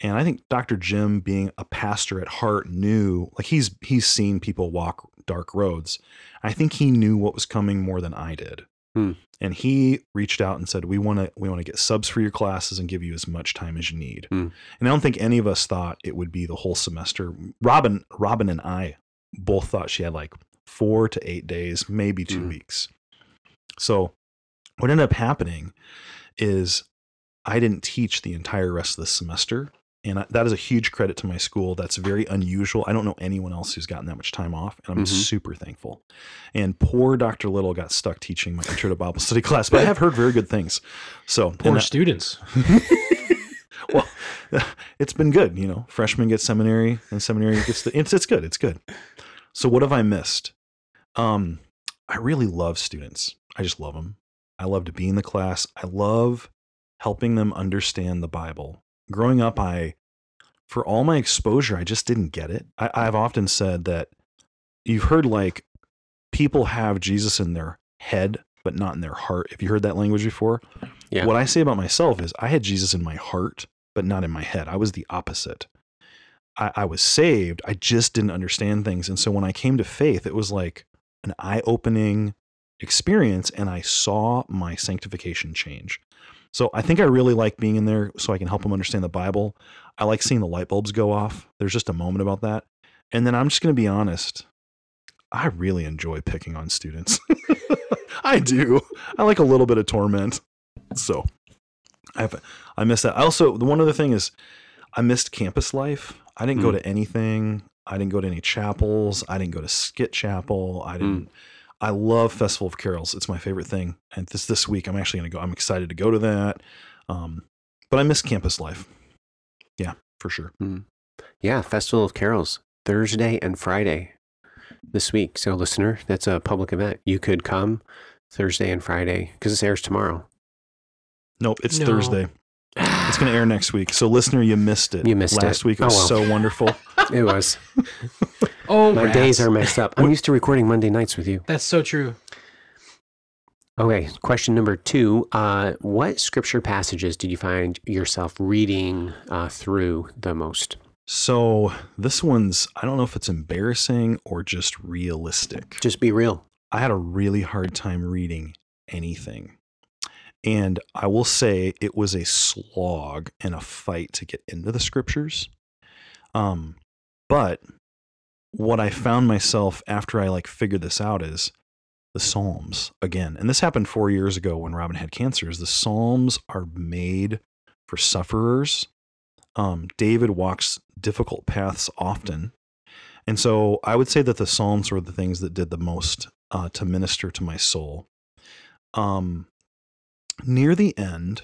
And I think Dr. Jim, being a pastor at heart, knew like he's he's seen people walk dark roads. I think he knew what was coming more than I did. Hmm. And he reached out and said, "We want to we want to get subs for your classes and give you as much time as you need." Hmm. And I don't think any of us thought it would be the whole semester. Robin Robin and I both thought she had like 4 to 8 days, maybe 2 Hmm. weeks. So what ended up happening is I didn't teach the entire rest of the semester. And I, that is a huge credit to my school. That's very unusual. I don't know anyone else who's gotten that much time off, and I'm Mhm. super thankful. And poor Dr. Little got stuck teaching my intro to Bible study class, but I have heard very good things. So, Poor that- students. well, it's been good. You know, freshman gets seminary, and seminary gets the. It's it's good. It's good. So what have I missed? Um, I really love students. I just love them. I love to be in the class. I love helping them understand the Bible. Growing up, I, for all my exposure, I just didn't get it. I, I've often said that you've heard like people have Jesus in their head, but not in their heart. Have you heard that language before? Yeah. What I say about myself is I had Jesus in my heart, but not in my head. I was the opposite. I, I was saved. I just didn't understand things. And so when I came to faith, it was like an eye opening experience, and I saw my sanctification change. So I think I really like being in there so I can help them understand the Bible. I like seeing the light bulbs go off. There's just a moment about that. And then I'm just going to be honest. I really enjoy picking on students. I do. I like a little bit of torment. So I have, I miss that. I also the one other thing is I missed campus life. I didn't go Mm. to anything. I didn't go to any chapels. I didn't go to Skit Chapel. I didn't. I love Festival of Carols. It's my favorite thing. And this this week, I'm actually going to go. I'm excited to go to that. Um, but I miss campus life. Yeah, for sure. Yeah, Festival of Carols, Thursday and Friday this week. So, listener, that's a public event. You could come Thursday and Friday because this airs tomorrow. Nope, it's No. Thursday. It's going to air next week. So, listener, you missed it. You missed Last it. week. It Oh, was well. so wonderful. It was. Oh, My rats. days are messed up. I'm used to recording Monday nights with you. That's so true. Okay, question number two. Uh, what scripture passages did you find yourself reading uh, through the most? So, this one's, I don't know if it's embarrassing or just realistic. Just be real. I had a really hard time reading anything. And I will say it was a slog and a fight to get into the scriptures. Um, but what I found myself after I like figured this out is the Psalms again. And this happened four years ago when Robin had cancer. Is the Psalms are made for sufferers. Um, David walks difficult paths often. And so I would say that the Psalms were the things that did the most uh, to minister to my soul. Um, near the end,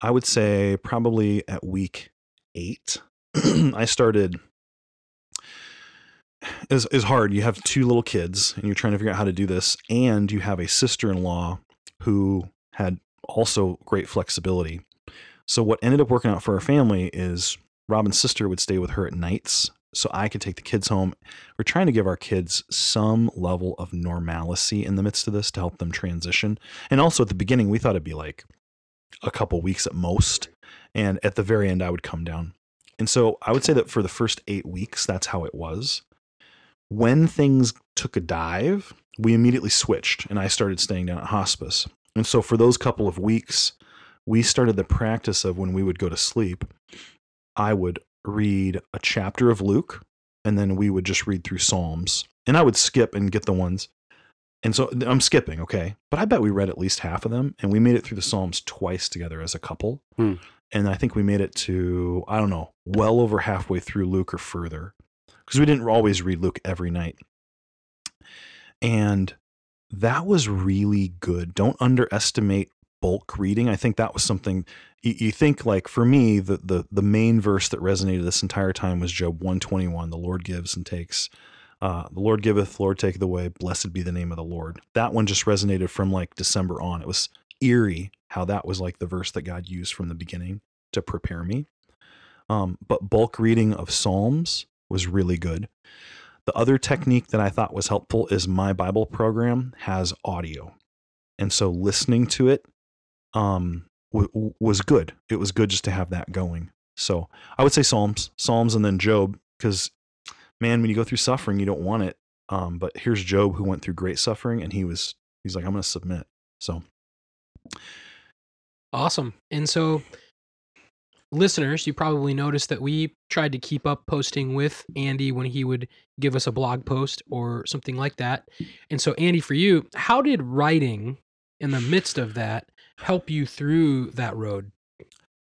I would say probably at week eight, I started. Is is hard. You have two little kids, and you're trying to figure out how to do this, and you have a sister-in-law who had also great flexibility. So what ended up working out for our family is Robin's sister would stay with her at nights, so I could take the kids home. We're trying to give our kids some level of normalcy in the midst of this to help them transition. And also at the beginning, we thought it'd be like a couple weeks at most. And at the very end, I would come down. And so I would say that for the first eight weeks, that's how it was. When things took a dive, we immediately switched and I started staying down at hospice. And so for those couple of weeks, we started the practice of when we would go to sleep, I would read a chapter of Luke and then we would just read through Psalms. And I would skip and get the ones. And so I'm skipping, okay. But I bet we read at least half of them and we made it through the Psalms twice together as a couple. Hmm. And I think we made it to, I don't know, well over halfway through Luke or further. Because we didn't always read Luke every night. And that was really good. Don't underestimate bulk reading. I think that was something you, you think like for me, the, the the main verse that resonated this entire time was Job 121. The Lord gives and takes. Uh, the Lord giveth, Lord taketh away. Blessed be the name of the Lord. That one just resonated from like December on. It was eerie how that was like the verse that God used from the beginning to prepare me. Um, but bulk reading of Psalms was really good. The other technique that I thought was helpful is my Bible program has audio. And so listening to it um, was good. It was good just to have that going. So I would say Psalms, Psalms, and then Job, because man, when you go through suffering, you don't want it. Um, but here's Job who went through great suffering, and he was he's like, I'm going to submit. So Awesome. And so, listeners, you probably noticed that we tried to keep up posting with Andy when he would give us a blog post or something like that. And so, Andy, for you, how did writing in the midst of that help you through that road?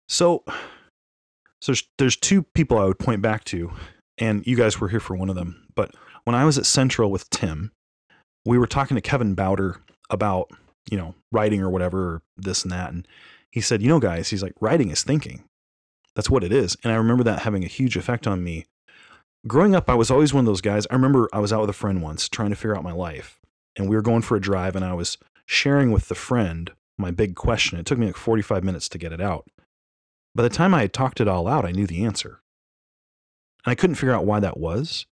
So, so there's, there's two people I would point back to, and you guys were here for one of them. But when I was at Central with Tim, we were talking to Kevin Bauder about, you know, writing or whatever, or this and that. And he said, you know, guys, he's like, writing is thinking. That's what it is. And I remember that having a huge effect on me. Growing up, I was always one of those guys. I remember I was out with a friend once trying to figure out my life, and we were going for a drive, and I was sharing with the friend my big question. It took me like 45 minutes to get it out. By the time I had talked it all out, I knew the answer. And I couldn't figure out why that was.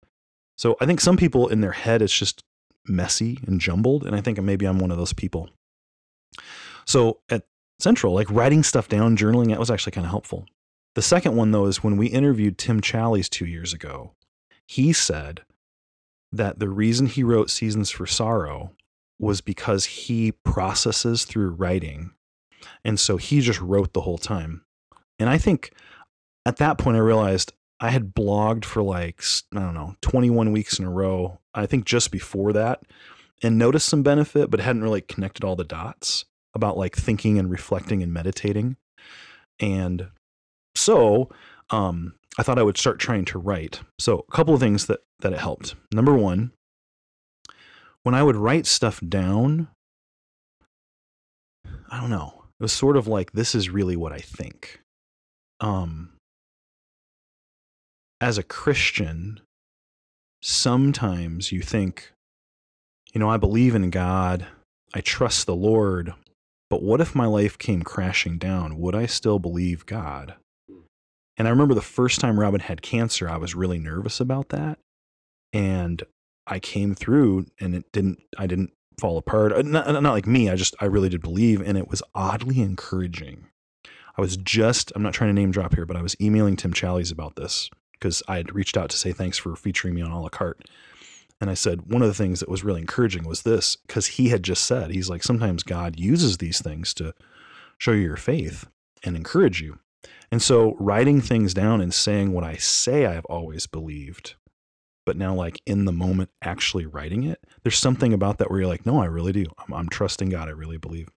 So I think some people in their head, it's just messy and jumbled. And I think maybe I'm one of those people. So at Central, like writing stuff down, journaling, that was actually kind of helpful. The second one, though, is when we interviewed Tim Challies two years ago, he said that the reason he wrote Seasons for Sorrow was because he processes through writing. And so he just wrote the whole time. And I think at that point, I realized I had blogged for like, I don't know, 21 weeks in a row. I think just before that, and noticed some benefit, but hadn't really connected all the dots about like thinking and reflecting and meditating. And so um, I thought I would start trying to write. So, a couple of things that that it helped. Number one, when I would write stuff down, I don't know. It was sort of like this is really what I think. Um, as a Christian, sometimes you think, you know, I believe in God, I trust the Lord, but what if my life came crashing down? Would I still believe God? And I remember the first time Robin had cancer, I was really nervous about that. And I came through and it didn't, I didn't fall apart. Uh, Not, not like me, I just, I really did believe. And it was oddly encouraging. I was just, I'm not trying to name drop here, but I was emailing Tim Challies about this because I had reached out to say thanks for featuring me on a la carte. And I said, one of the things that was really encouraging was this, because he had just said, he's like, sometimes God uses these things to show you your faith and encourage you. And so writing things down and saying what I say I've always believed, but now like in the moment actually writing it, there's something about that where you're like, no, I really do. I'm, I'm trusting God. I really believe.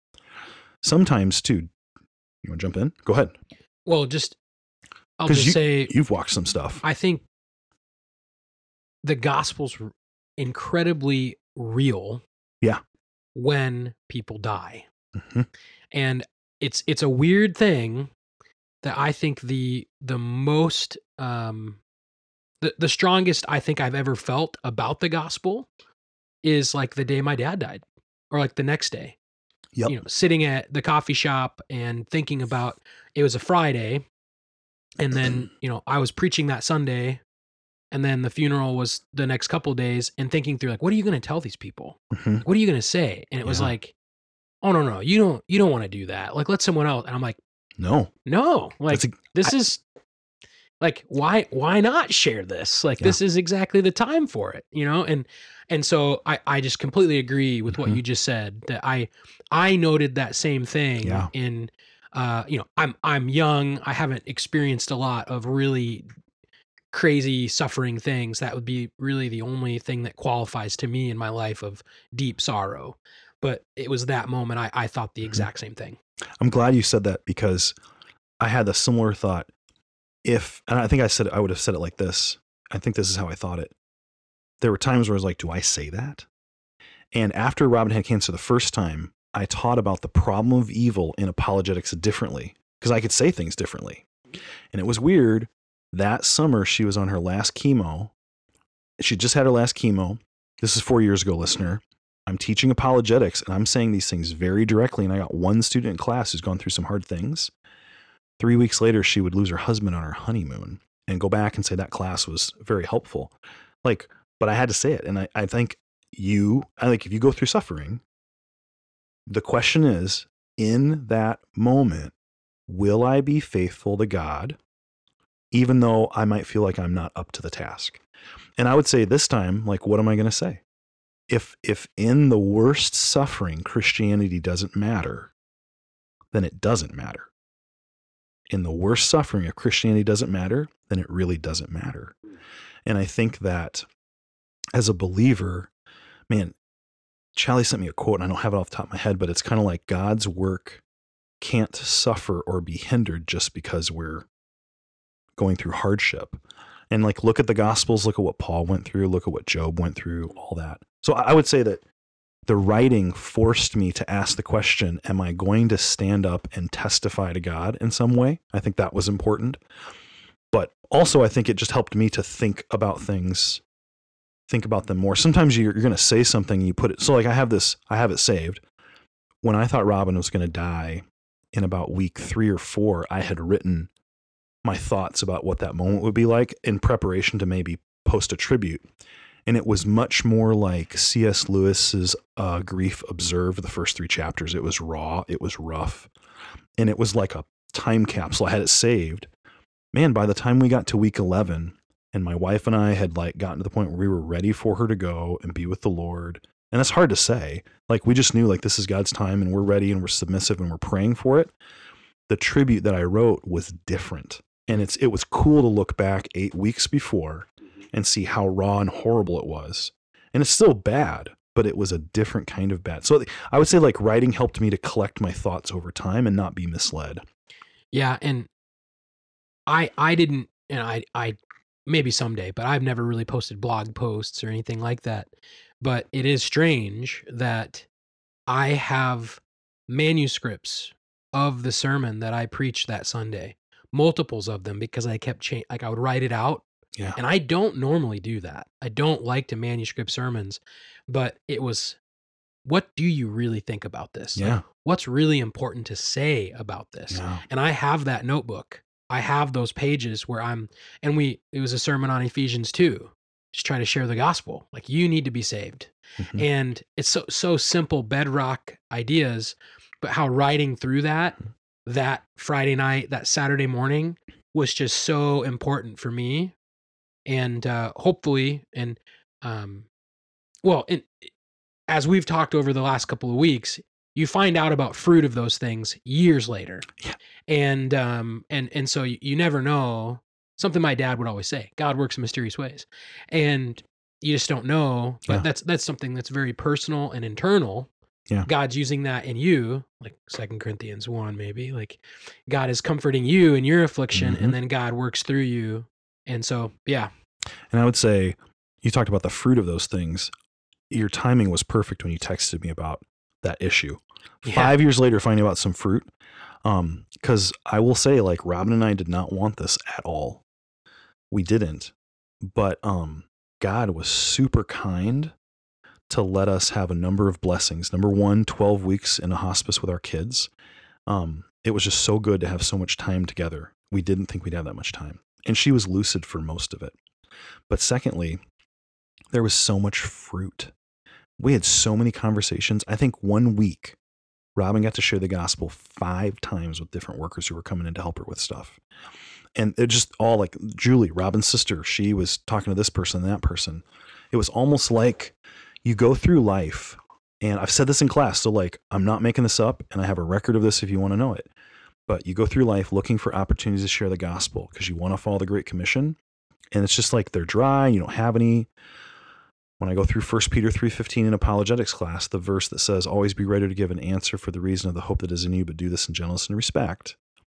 Sometimes too, you want to jump in? Go ahead. Well, just I'll just you- say You've watched some stuff. I think the gospel's incredibly real. Yeah. When people die. Mhm. And it's it's a weird thing that I think the the most um the, the strongest I think I've ever felt about the gospel is like the day my dad died or like the next day. Yep. You know, sitting at the coffee shop and thinking about it was a Friday and then, you know, I was preaching that Sunday and then the funeral was the next couple days and thinking through like what are you going to tell these people? Mhm. What are you going to say? And it was like oh no no, you don't you don't want to do that. Like let someone else and I'm like No. no, like a- this is like why why not share this like Yeah. this is exactly the time for it you know and and so i i just completely agree with what Mhm. you just said that i i noted that same thing Yeah. in uh you know i'm i'm young i haven't experienced a lot of really crazy suffering things that would be really the only thing that qualifies to me in my life of deep sorrow but it was that moment i i thought the Mhm. exact same thing I'm glad you said that because I had a similar thought. If, and I think I said, I would have said it like this. I think this is how I thought it. There were times where I was like, do I say that? And after Robin had cancer the first time, I taught about the problem of evil in apologetics differently because I could say things differently. And it was weird. That summer, she was on her last chemo. She just had her last chemo. This is four years ago, listener. I'm teaching apologetics and I'm saying these things very directly. And I got one student in class who's gone through some hard things. Three weeks later, she would lose her husband on her honeymoon and go back and say that class was very helpful. Like, but I had to say it. And I, I think you, I think if you go through suffering, the question is in that moment, will I be faithful to God, even though I might feel like I'm not up to the task? And I would say this time, like, what am I going to say? if if in the worst suffering Christianity doesn't matter, then it doesn't matter. In the worst suffering, if Christianity doesn't matter, then it really doesn't matter. And I think that as a believer, man, Charlie sent me a quote, and I don't have it off the top of my head, but it's kind of like God's work can't suffer or be hindered just because we're going through hardship. And like, look at the Gospels, look at what Paul went through, look at what Job went through, all that. So I would say that the writing forced me to ask the question Am I going to stand up and testify to God in some way? I think that was important. But also, I think it just helped me to think about things, think about them more. Sometimes you're, you're going to say something and you put it. So, like, I have this, I have it saved. When I thought Robin was going to die in about week three or four, I had written my thoughts about what that moment would be like in preparation to maybe post a tribute. And it was much more like C.S. Lewis's uh, Grief Observed, the first three chapters. It was raw, it was rough, and it was like a time capsule. I had it saved. Man, by the time we got to week 11, and my wife and I had like gotten to the point where we were ready for her to go and be with the Lord. And that's hard to say. Like we just knew like this is God's time and we're ready and we're submissive and we're praying for it. The tribute that I wrote was different. And it's it was cool to look back 8 weeks before and see how raw and horrible it was. And it's still bad, but it was a different kind of bad. So I would say like writing helped me to collect my thoughts over time and not be misled. Yeah, and I I didn't and I I maybe someday, but I've never really posted blog posts or anything like that. But it is strange that I have manuscripts of the sermon that I preached that Sunday, multiples of them because I kept cha- like I would write it out Yeah. and I don't normally do that. I don't like to manuscript sermons, but it was what do you really think about this? Like, Yeah. what's really important to say about this? Yeah. And I have that notebook. I have those pages where I'm and we it was a sermon on Ephesians 2. Just trying to share the gospel. Like you need to be saved. Mhm. And it's so so simple bedrock ideas, but how writing through that that Friday night, that Saturday morning was just so important for me. And uh hopefully and um well, and as we've talked over the last couple of weeks, you find out about fruit of those things years later. Yeah. And um and and so you, you never know something my dad would always say, God works in mysterious ways. And you just don't know, but Yeah. that's that's something that's very personal and internal. Yeah. God's using that in you, like Second Corinthians 1 maybe, like God is comforting you in your affliction Mhm. and then God works through you. And so, yeah. And I would say you talked about the fruit of those things. Your timing was perfect when you texted me about that issue. Yeah. Five years later, finding out some fruit. Um, because I will say, like Robin and I did not want this at all. We didn't. But um, God was super kind to let us have a number of blessings. Number one, 12 weeks in a hospice with our kids. Um, it was just so good to have so much time together. We didn't think we'd have that much time. And she was lucid for most of it. But secondly, there was so much fruit. We had so many conversations. I think one week, Robin got to share the gospel five times with different workers who were coming in to help her with stuff. And it just all like Julie, Robin's sister, she was talking to this person and that person. It was almost like you go through life, and I've said this in class, so like I'm not making this up, and I have a record of this if you want to know it. But you go through life looking for opportunities to share the gospel because you want to follow the Great Commission and it's just like they're dry you don't have any. When i go through 1 peter 3.15 in apologetics class the verse that says always be ready to give an answer for the reason of the hope that is in you but do this in gentleness and respect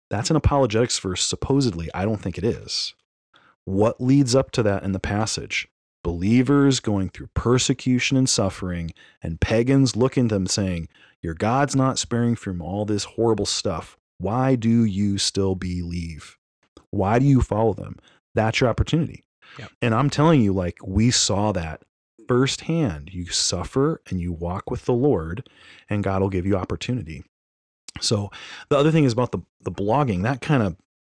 that's an apologetics verse supposedly. I don't think it is. What leads up to that in the passage? Believers going through persecution and suffering and pagans looking at them saying your god's not sparing from all this horrible stuff why do you still believe why do you follow them that's your opportunity. Yep. And I'm telling you, like, we saw that firsthand. You suffer and you walk with the Lord, and God will give you opportunity. So the other thing is about the the blogging, that kind of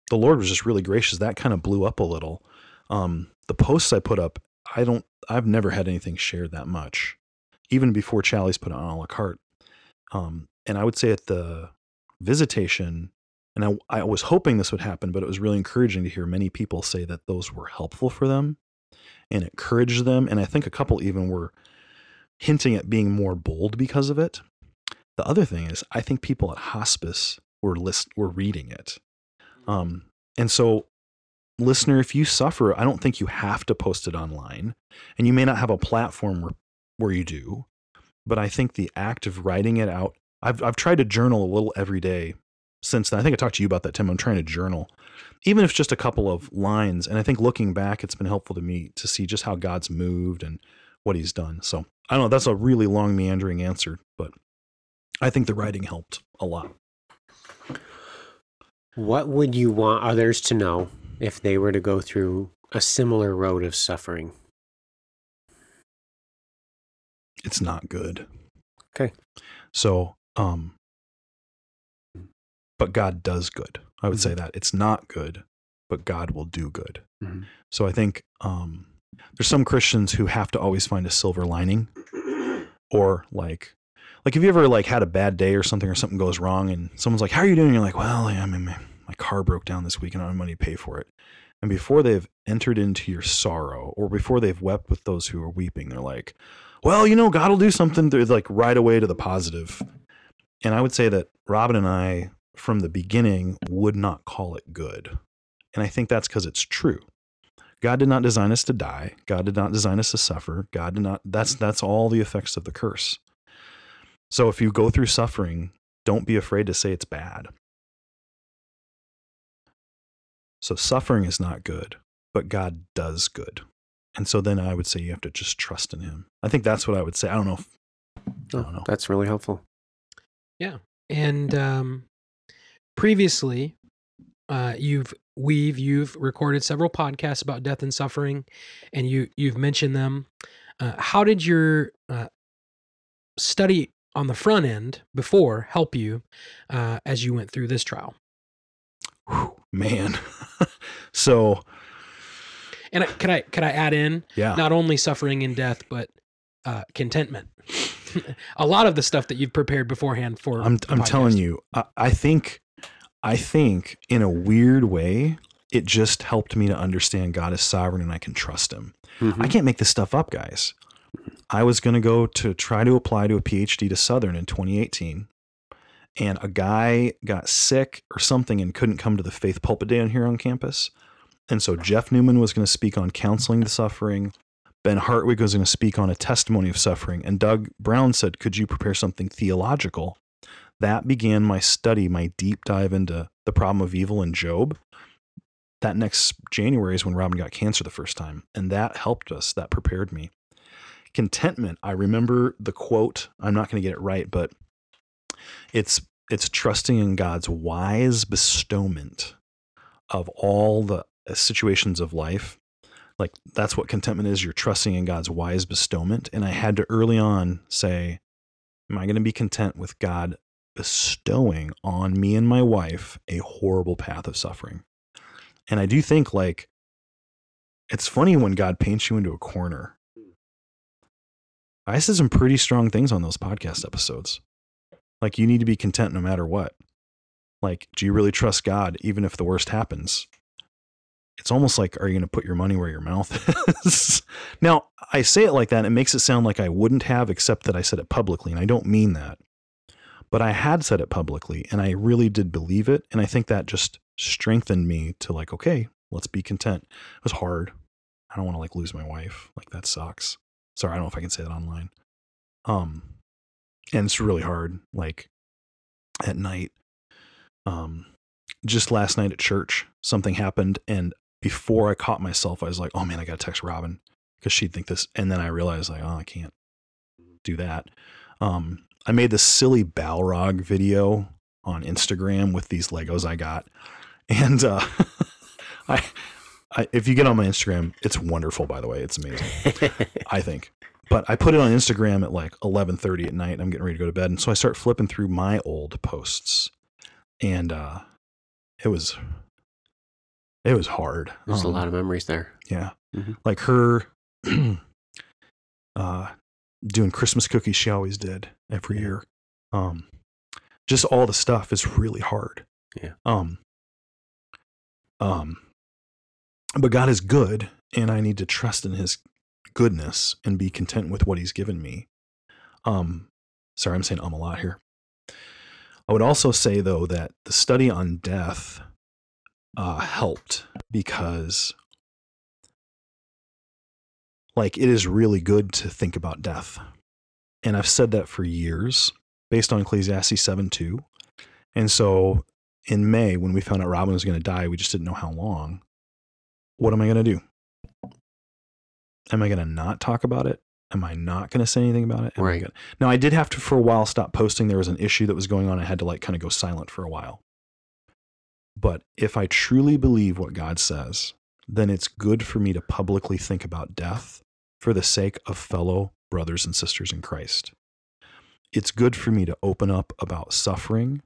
the Lord was just really gracious. That kind of blew up a little. Um, the posts I put up, I don't I've never had anything shared that much. Even before Challies put it on a la carte. Um, and I would say at the visitation, and I, I was hoping this would happen, but it was really encouraging to hear many people say that those were helpful for them and encouraged them. And I think a couple even were hinting at being more bold because of it. The other thing is, I think people at hospice were list were reading it, um, and so listener, if you suffer, I don't think you have to post it online, and you may not have a platform where where you do, but I think the act of writing it out. I've I've tried to journal a little every day since then. I think I talked to you about that, Tim. I'm trying to journal, even if it's just a couple of lines. And I think looking back, it's been helpful to me to see just how God's moved and what He's done. So I don't know. That's a really long, meandering answer, but I think the writing helped a lot. What would you want others to know if they were to go through a similar road of suffering? It's not good. Okay. So, um, but God does good. I would say that it's not good, but God will do good. Mhm. So I think um, there's some Christians who have to always find a silver lining, or like, like if you ever like had a bad day or something, or something goes wrong, and someone's like, "How are you doing?" You're like, "Well, I mean, my, my car broke down this week, and I don't have money to pay for it." And before they've entered into your sorrow, or before they've wept with those who are weeping, they're like, "Well, you know, God will do something." They're like right away to the positive. And I would say that Robin and I, from the beginning, would not call it good. And I think that's because it's true. God did not design us to die. God did not design us to suffer. God did not that's that's all the effects of the curse. So if you go through suffering, don't be afraid to say it's bad. So suffering is not good, but God does good. And so then I would say you have to just trust in him. I think that's what I would say. I don't know. If, I oh, don't know. That's really helpful. And um, previously, uh, you've we've you've recorded several podcasts about death and suffering, and you you've mentioned them. Uh, how did your uh, study on the front end before help you uh, as you went through this trial? Whew, man. so And could I could I add in yeah. not only suffering and death, but uh, contentment? a lot of the stuff that you've prepared beforehand for. I'm I'm telling you, I, I think I think in a weird way, it just helped me to understand God is sovereign and I can trust him. Mhm. I can't make this stuff up, guys. I was going to go to try to apply to a PhD to Southern in 2018. And a guy got sick or something and couldn't come to the Faith Pulpit Day on here on campus. And so Jeff Newman was going to speak on counseling the suffering. Ben Hartwig was going to speak on a testimony of suffering. And Doug Brown said, Could you prepare something theological? That began my study, my deep dive into the problem of evil in Job. That next January is when Robin got cancer the first time. And that helped us. That prepared me. Contentment, I remember the quote. I'm not going to get it right, but it's it's trusting in God's wise bestowment of all the uh, situations of life. Like that's what contentment is. You're trusting in God's wise bestowment. And I had to early on say, Am I going to be content with God bestowing on me and my wife a horrible path of suffering? And I do think like it's funny when God paints you into a corner. I said some pretty strong things on those podcast episodes. Like you need to be content no matter what. Like, do you really trust God even if the worst happens? It's almost like, are you going to put your money where your mouth is? now, I say it like that. And it makes it sound like I wouldn't have, except that I said it publicly. And I don't mean that. But I had said it publicly and I really did believe it. And I think that just strengthened me to like, okay, let's be content. It was hard. I don't want to like lose my wife. Like that sucks. Sorry, I don't know if I can say that online. Um, and it's really hard. Like at night, um, just last night at church, something happened, and before I caught myself, I was like, "Oh man, I got to text Robin because she'd think this." And then I realized, like, "Oh, I can't do that." Um, I made this silly Balrog video on Instagram with these Legos I got, and uh, I, I, if you get on my Instagram, it's wonderful. By the way, it's amazing. I think. But I put it on Instagram at like 11:30 at night. I'm getting ready to go to bed, and so I start flipping through my old posts, and uh, it was it was hard. There's a Um, lot of memories there. yeah, Mhm. like her uh, doing Christmas cookies. She always did every Yeah. year. Um, just all the stuff is really hard. Yeah. Um. Um. But God is good, and I need to trust in His goodness and be content with what He's given me. Um. Sorry, I'm saying um a lot here. I would also say though that the study on death uh, helped because like it is really good to think about death. And I've said that for years based on Ecclesiastes 7 2. And so in May, when we found out Robin was going to die, we just didn't know how long. What am I going to do? Am I going to not talk about it? Am I not going to say anything about it? Am I Right. gonna- Now, I did have to, for a while, stop posting. There was an issue that was going on. I had to, like, kind of go silent for a while. But if I truly believe what God says, then it's good for me to publicly think about death for the sake of fellow brothers and sisters in Christ. It's good for me to open up about suffering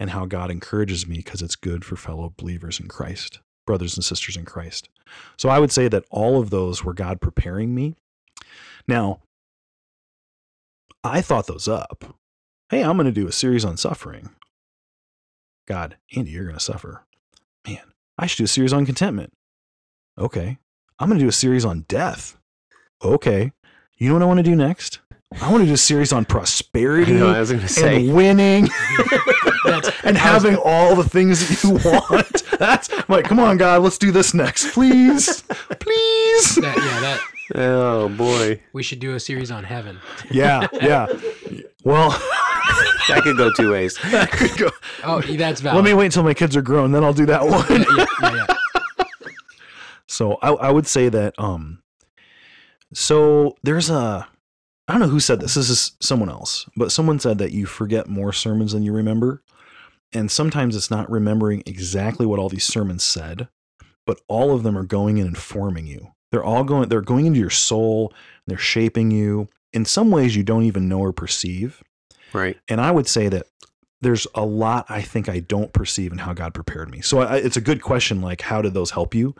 and how God encourages me because it's good for fellow believers in Christ, brothers and sisters in Christ. So I would say that all of those were God preparing me. Now, I thought those up. Hey, I'm going to do a series on suffering. God, Andy, you're going to suffer. Man, I should do a series on contentment. Okay. I'm going to do a series on death. Okay. You know what I want to do next? I want to do a series on I prosperity know, I was going to say. and winning That's- and I was- having all the things that you want. That's I'm like, come on, God, let's do this next, please, please. that, yeah, that Oh boy. we should do a series on heaven. Yeah, yeah. Well, that could go two ways. Could go- Oh, that's valid. Let me wait until my kids are grown, then I'll do that one. Yeah, yeah, yeah, yeah. So I, I would say that um so there's a I don't know who said this. This is someone else, but someone said that you forget more sermons than you remember. And sometimes it's not remembering exactly what all these sermons said, but all of them are going and informing you. They're all going they're going into your soul, they're shaping you in some ways you don't even know or perceive. Right. And I would say that there's a lot I think I don't perceive in how God prepared me. So I, it's a good question, like, how did those help you?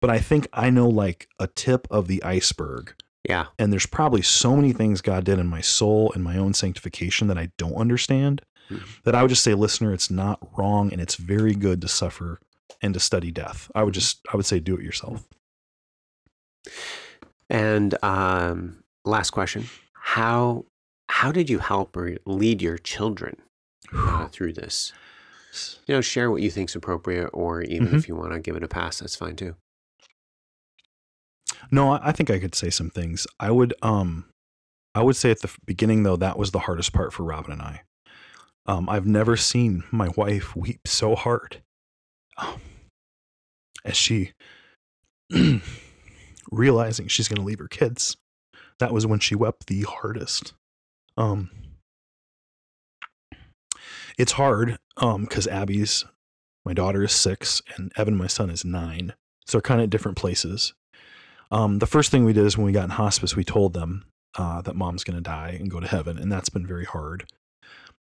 But I think I know like a tip of the iceberg. Yeah. And there's probably so many things God did in my soul and my own sanctification that I don't understand Mhm. that I would just say, listener, it's not wrong and it's very good to suffer and to study death. I would just, I would say, do it yourself. And um, last question: How how did you help or lead your children uh, through this? You know, share what you think's appropriate, or even Mhm. if you want to give it a pass, that's fine too. No, I I think I could say some things. I would um I would say at the beginning though that was the hardest part for Robin and I. Um I've never seen my wife weep so hard. Um, as she realizing she's going to leave her kids. That was when she wept the hardest. Um It's hard um cuz Abby's my daughter is 6 and Evan my son is 9. So they're kind of different places. Um, the first thing we did is when we got in hospice, we told them uh, that mom's going to die and go to heaven, and that's been very hard.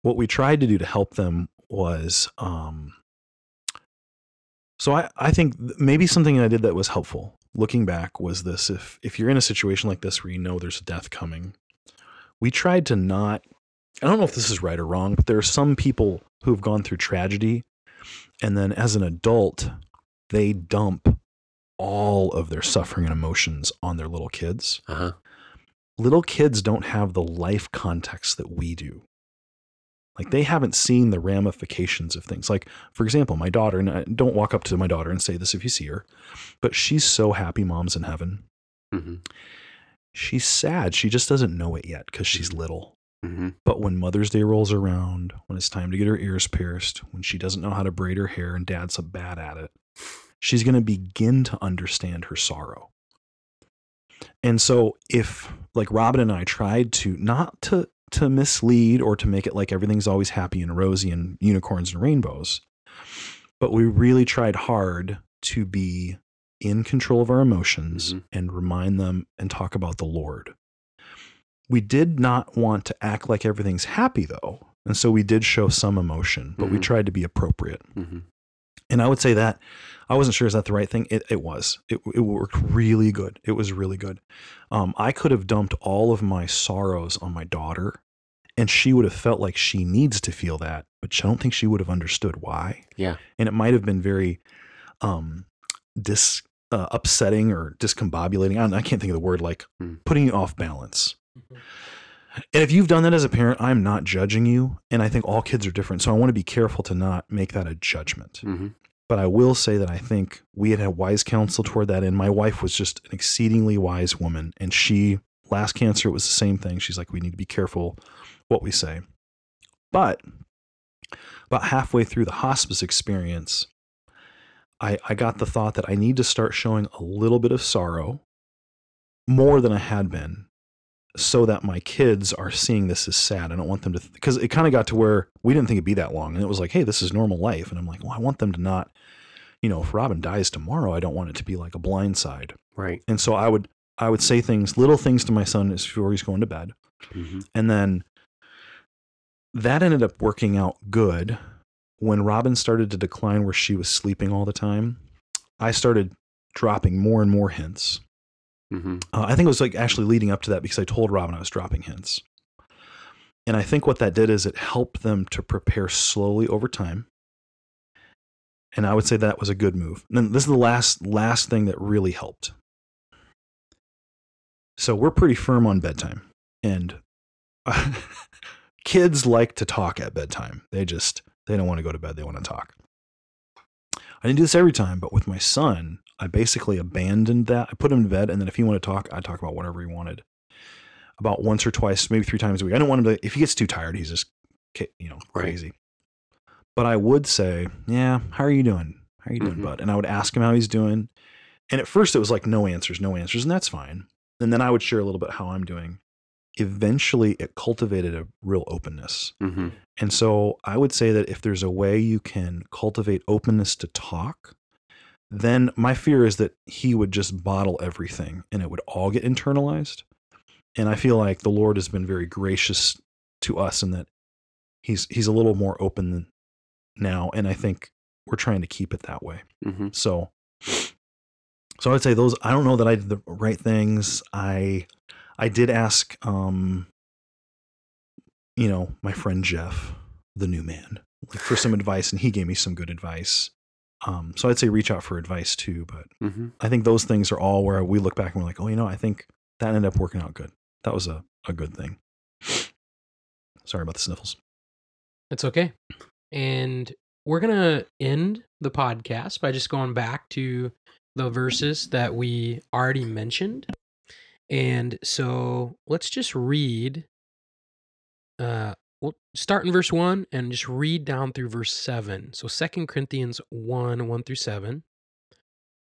What we tried to do to help them was, um, so I, I think maybe something I did that was helpful. Looking back, was this: if if you're in a situation like this where you know there's a death coming, we tried to not. I don't know if this is right or wrong, but there are some people who have gone through tragedy, and then as an adult, they dump all of their suffering and emotions on their little kids. Uh huh. Little kids don't have the life context that we do. Like they haven't seen the ramifications of things. Like, for example, my daughter, and I- don't walk up to my daughter and say this if you see her, but she's so happy mom's in heaven. hmm She's sad. She just doesn't know it yet because she's little. hmm But when Mother's Day rolls around, when it's time to get her ears pierced, when she doesn't know how to braid her hair and dad's so bad at it, she's going to begin to understand her sorrow. And so if like Robin and I tried to not to to mislead or to make it like everything's always happy and rosy and unicorns and rainbows, but we really tried hard to be in control of our emotions Mhm. and remind them and talk about the Lord. We did not want to act like everything's happy though. And so we did show some emotion, but we Mhm. tried to be appropriate. hmm And I would say that I wasn't sure is that the right thing. It, it was. It, it worked really good. It was really good. Um, I could have dumped all of my sorrows on my daughter, and she would have felt like she needs to feel that, but I don't think she would have understood why. Yeah. And it might have been very um, dis uh, upsetting or discombobulating. I, don't, I can't think of the word like Hmm. putting you off balance. And if you've done that as a parent, I'm not judging you. And I think all kids are different. So I want to be careful to not make that a judgment. hmm But I will say that I think we had had wise counsel toward that. And my wife was just an exceedingly wise woman. And she, last cancer, it was the same thing. She's like, we need to be careful what we say. But about halfway through the hospice experience, I, I got the thought that I need to start showing a little bit of sorrow more than I had been so that my kids are seeing this as sad. I don't want them to, because it kind of got to where we didn't think it'd be that long. And it was like, hey, this is normal life. And I'm like, well, I want them to not, you know, if Robin dies tomorrow, I don't want it to be like a blind side. Right. And so I would, I would say things, little things to my son as before he's going to bed. hmm And then that ended up working out good. When Robin started to decline where she was sleeping all the time, I started dropping more and more hints. hmm Uh, I think it was like actually leading up to that because I told Robin I was dropping hints. And I think what that did is it helped them to prepare slowly over time. And I would say that was a good move. And then this is the last last thing that really helped. So we're pretty firm on bedtime. And kids like to talk at bedtime. They just they don't want to go to bed, they want to talk. I didn't do this every time, but with my son, I basically abandoned that. I put him to bed, and then if he wanted to talk, I'd talk about whatever he wanted. About once or twice, maybe three times a week. I don't want him to. If he gets too tired, he's just you know, Right. crazy. But I would say, yeah, how are you doing? How are you doing, Mhm. bud? And I would ask him how he's doing. And at first it was like no answers, no answers, and that's fine. And then I would share a little bit how I'm doing. Eventually it cultivated a real openness. hmm And so I would say that if there's a way you can cultivate openness to talk, then my fear is that he would just bottle everything and it would all get internalized. And I feel like the Lord has been very gracious to us in that he's he's a little more open than now and I think we're trying to keep it that way. hmm So so I'd say those I don't know that I did the right things. I I did ask um you know, my friend Jeff, the new man, like for some advice and he gave me some good advice. Um so I'd say reach out for advice too, but hmm I think those things are all where we look back and we're like, "Oh, you know, I think that ended up working out good. That was a a good thing." Sorry about the sniffles. It's okay. And we're going to end the podcast by just going back to the verses that we already mentioned. And so let's just read. Uh, we'll start in verse 1 and just read down through verse 7. So Second Corinthians 1 1 through 7.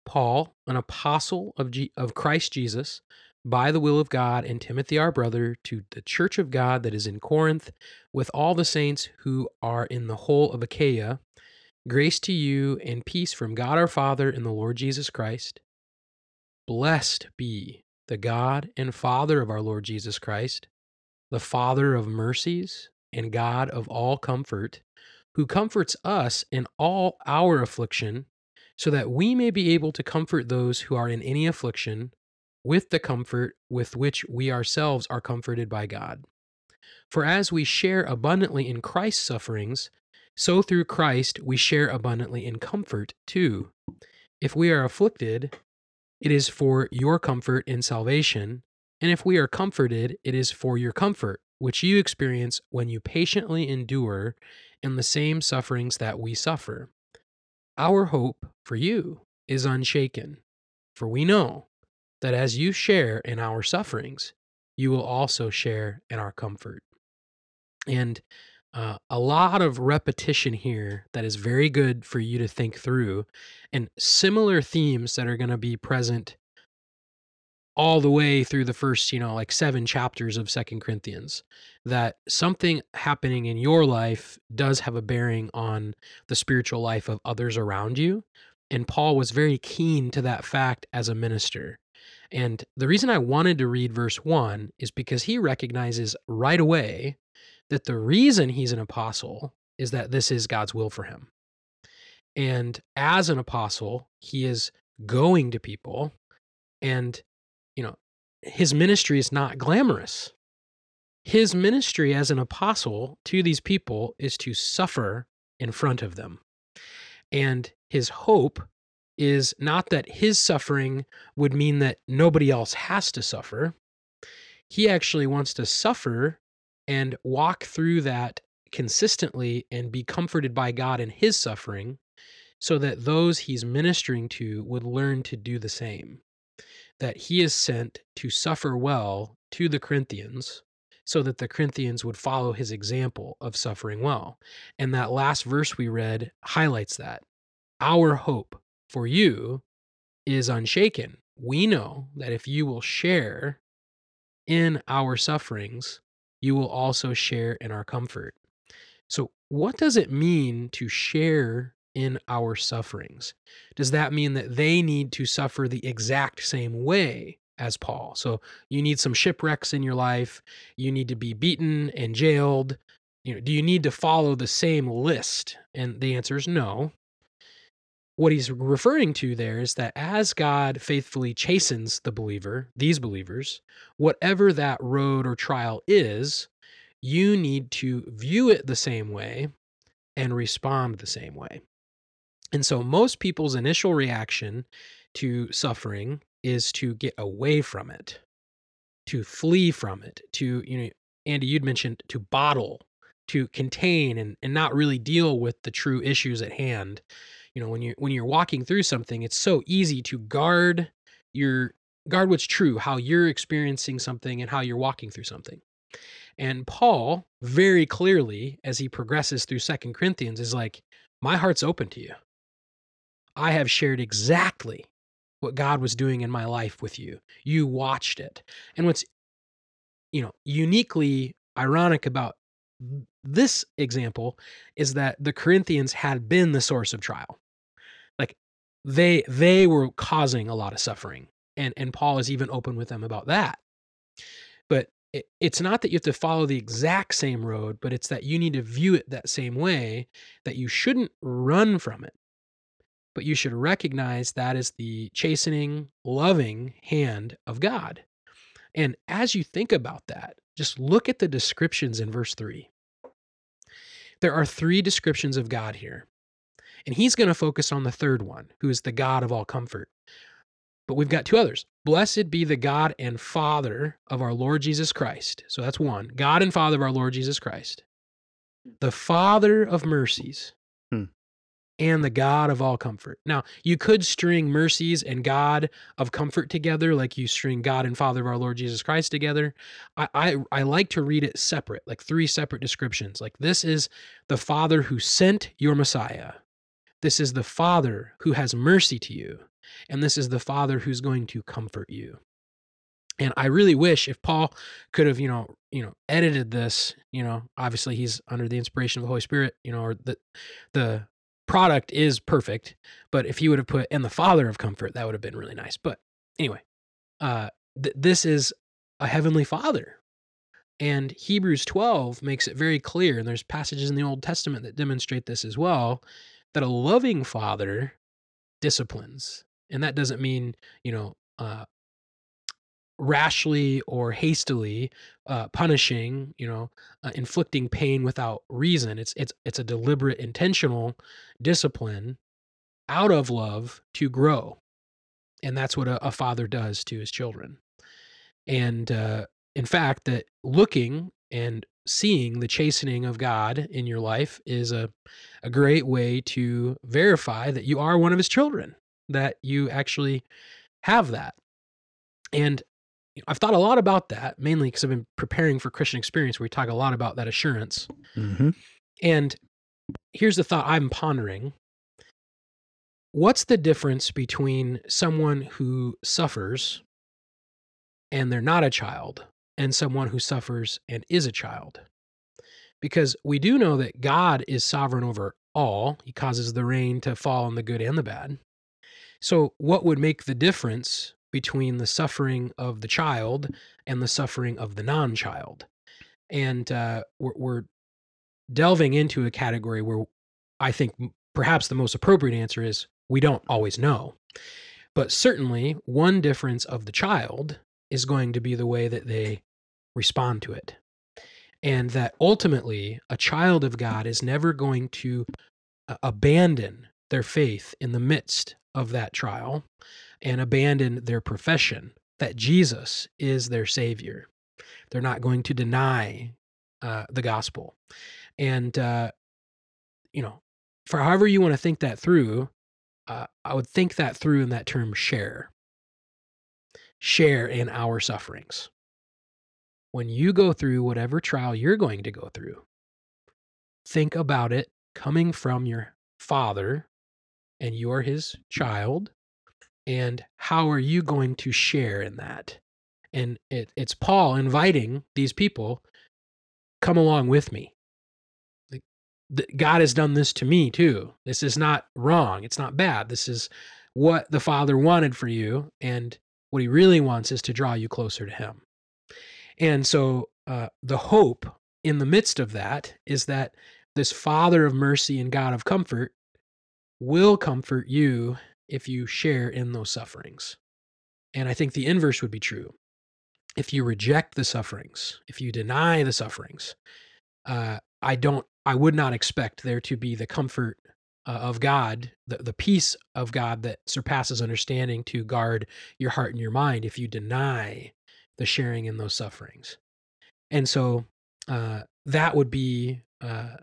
Paul, an apostle of, G- of Christ Jesus, by the will of God, and Timothy, our brother, to the church of God that is in Corinth, with all the saints who are in the whole of Achaia. Grace to you and peace from God our Father and the Lord Jesus Christ. Blessed be the God and Father of our Lord Jesus Christ, the Father of mercies and God of all comfort, who comforts us in all our affliction, so that we may be able to comfort those who are in any affliction with the comfort with which we ourselves are comforted by God. For as we share abundantly in Christ's sufferings, so through Christ we share abundantly in comfort too. If we are afflicted, it is for your comfort in salvation, and if we are comforted, it is for your comfort, which you experience when you patiently endure in the same sufferings that we suffer. Our hope for you is unshaken, for we know that as you share in our sufferings, you will also share in our comfort. And uh, a lot of repetition here that is very good for you to think through, and similar themes that are going to be present all the way through the first, you know, like seven chapters of Second Corinthians. That something happening in your life does have a bearing on the spiritual life of others around you. And Paul was very keen to that fact as a minister. And the reason I wanted to read verse one is because he recognizes right away that the reason he's an apostle is that this is God's will for him. And as an apostle, he is going to people and you know, his ministry is not glamorous. His ministry as an apostle to these people is to suffer in front of them. And his hope is not that his suffering would mean that nobody else has to suffer. He actually wants to suffer and walk through that consistently and be comforted by God in his suffering so that those he's ministering to would learn to do the same. That he is sent to suffer well to the Corinthians so that the Corinthians would follow his example of suffering well. And that last verse we read highlights that. Our hope for you is unshaken. We know that if you will share in our sufferings, you will also share in our comfort. So, what does it mean to share in our sufferings? Does that mean that they need to suffer the exact same way as Paul? So, you need some shipwrecks in your life, you need to be beaten and jailed. You know, do you need to follow the same list? And the answer is no. What he's referring to there is that as God faithfully chastens the believer, these believers, whatever that road or trial is, you need to view it the same way and respond the same way. And so most people's initial reaction to suffering is to get away from it, to flee from it, to, you know, Andy, you'd mentioned to bottle, to contain and, and not really deal with the true issues at hand. You know, when you're when you're walking through something, it's so easy to guard your guard what's true, how you're experiencing something and how you're walking through something. And Paul, very clearly, as he progresses through Second Corinthians, is like, My heart's open to you. I have shared exactly what God was doing in my life with you. You watched it. And what's you know, uniquely ironic about this example is that the Corinthians had been the source of trial. They they were causing a lot of suffering. And and Paul is even open with them about that. But it, it's not that you have to follow the exact same road, but it's that you need to view it that same way, that you shouldn't run from it. But you should recognize that is the chastening, loving hand of God. And as you think about that, just look at the descriptions in verse 3. There are three descriptions of God here. And he's going to focus on the third one, who is the God of all comfort. But we've got two others. Blessed be the God and Father of our Lord Jesus Christ. So that's one. God and Father of our Lord Jesus Christ. The Father of mercies Hmm. and the God of all comfort. Now, you could string mercies and God of comfort together, like you string God and Father of our Lord Jesus Christ together. I, I, I like to read it separate, like three separate descriptions. Like this is the Father who sent your Messiah. This is the Father who has mercy to you and this is the father who's going to comfort you. And i really wish if paul could have you know you know edited this you know obviously he's under the inspiration of the holy spirit you know or the the product is perfect but if he would have put and the father of comfort that would have been really nice but anyway uh th- this is a heavenly father and hebrews 12 makes it very clear and there's passages in the old testament that demonstrate this as well that a loving father disciplines and that doesn't mean you know uh, rashly or hastily uh, punishing you know uh, inflicting pain without reason. It's it's it's a deliberate intentional discipline out of love to grow and that's what a, a father does to his children. And uh, in fact that looking and seeing the chastening of god in your life is a, a great way to verify that you are one of his children that you actually have that. And I've thought a lot about that, mainly because I've been preparing for Christian experience where we talk a lot about that assurance. Mm-hmm. And here's the thought I'm pondering What's the difference between someone who suffers and they're not a child and someone who suffers and is a child? Because we do know that God is sovereign over all, He causes the rain to fall on the good and the bad. So, what would make the difference between the suffering of the child and the suffering of the non child? And uh, we're, we're delving into a category where I think perhaps the most appropriate answer is we don't always know. But certainly, one difference of the child is going to be the way that they respond to it. And that ultimately, a child of God is never going to uh, abandon their faith in the midst of that trial and abandon their profession that Jesus is their Savior. They're not going to deny uh, the gospel. And, uh, you know, for however you want to think that through, uh, I would think that through in that term share. Share in our sufferings. When you go through whatever trial you're going to go through, think about it coming from your Father and you are his child and how are you going to share in that? And it, it's paul inviting these people come along with me. God has done this to me too. This is not wrong. It's not bad. This is what the father wanted for you and what he really wants is to draw you closer to him and so uh, the hope in the midst of that is that this father of mercy and god of comfort will comfort you if you share in those sufferings. And I think the inverse would be true. If you reject the sufferings, if you deny the sufferings, uh, I don't, I would not expect there to be the comfort uh, of God, the, the peace of God that surpasses understanding to guard your heart and your mind if you deny the sharing in those sufferings. And so uh, that would be uh,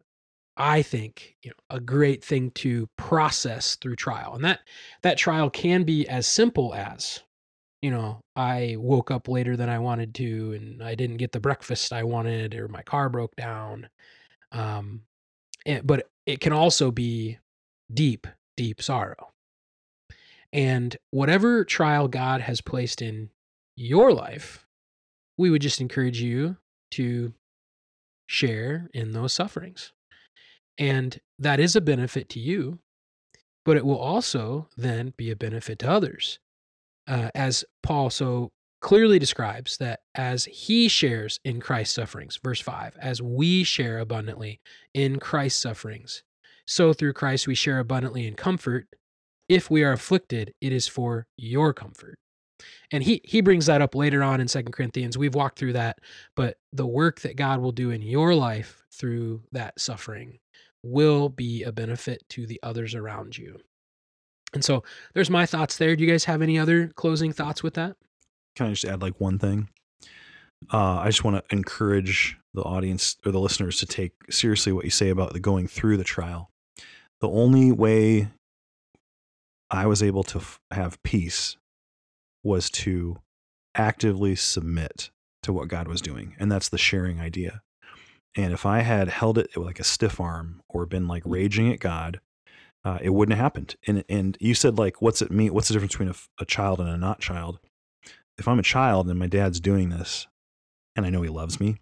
I think you know, a great thing to process through trial, and that that trial can be as simple as you know, I woke up later than I wanted to and I didn't get the breakfast I wanted or my car broke down. Um, and, but it can also be deep, deep sorrow. And whatever trial God has placed in your life, we would just encourage you to share in those sufferings. And that is a benefit to you, but it will also then be a benefit to others. Uh, as Paul so clearly describes that as he shares in Christ's sufferings, verse 5, as we share abundantly in Christ's sufferings, so through Christ we share abundantly in comfort. If we are afflicted, it is for your comfort. And he he brings that up later on in Second Corinthians. We've walked through that, but the work that God will do in your life through that suffering will be a benefit to the others around you. And so there's my thoughts there. Do you guys have any other closing thoughts with that? Can I just add like one thing? Uh, I just want to encourage the audience or the listeners to take seriously what you say about the going through the trial. The only way I was able to f- have peace was to actively submit to what God was doing. And that's the sharing idea. And if I had held it like a stiff arm or been like raging at God, uh, it wouldn't have happened. And and you said like, what's it mean? What's the difference between a, a child and a not child? If I'm a child and my dad's doing this, and I know he loves me,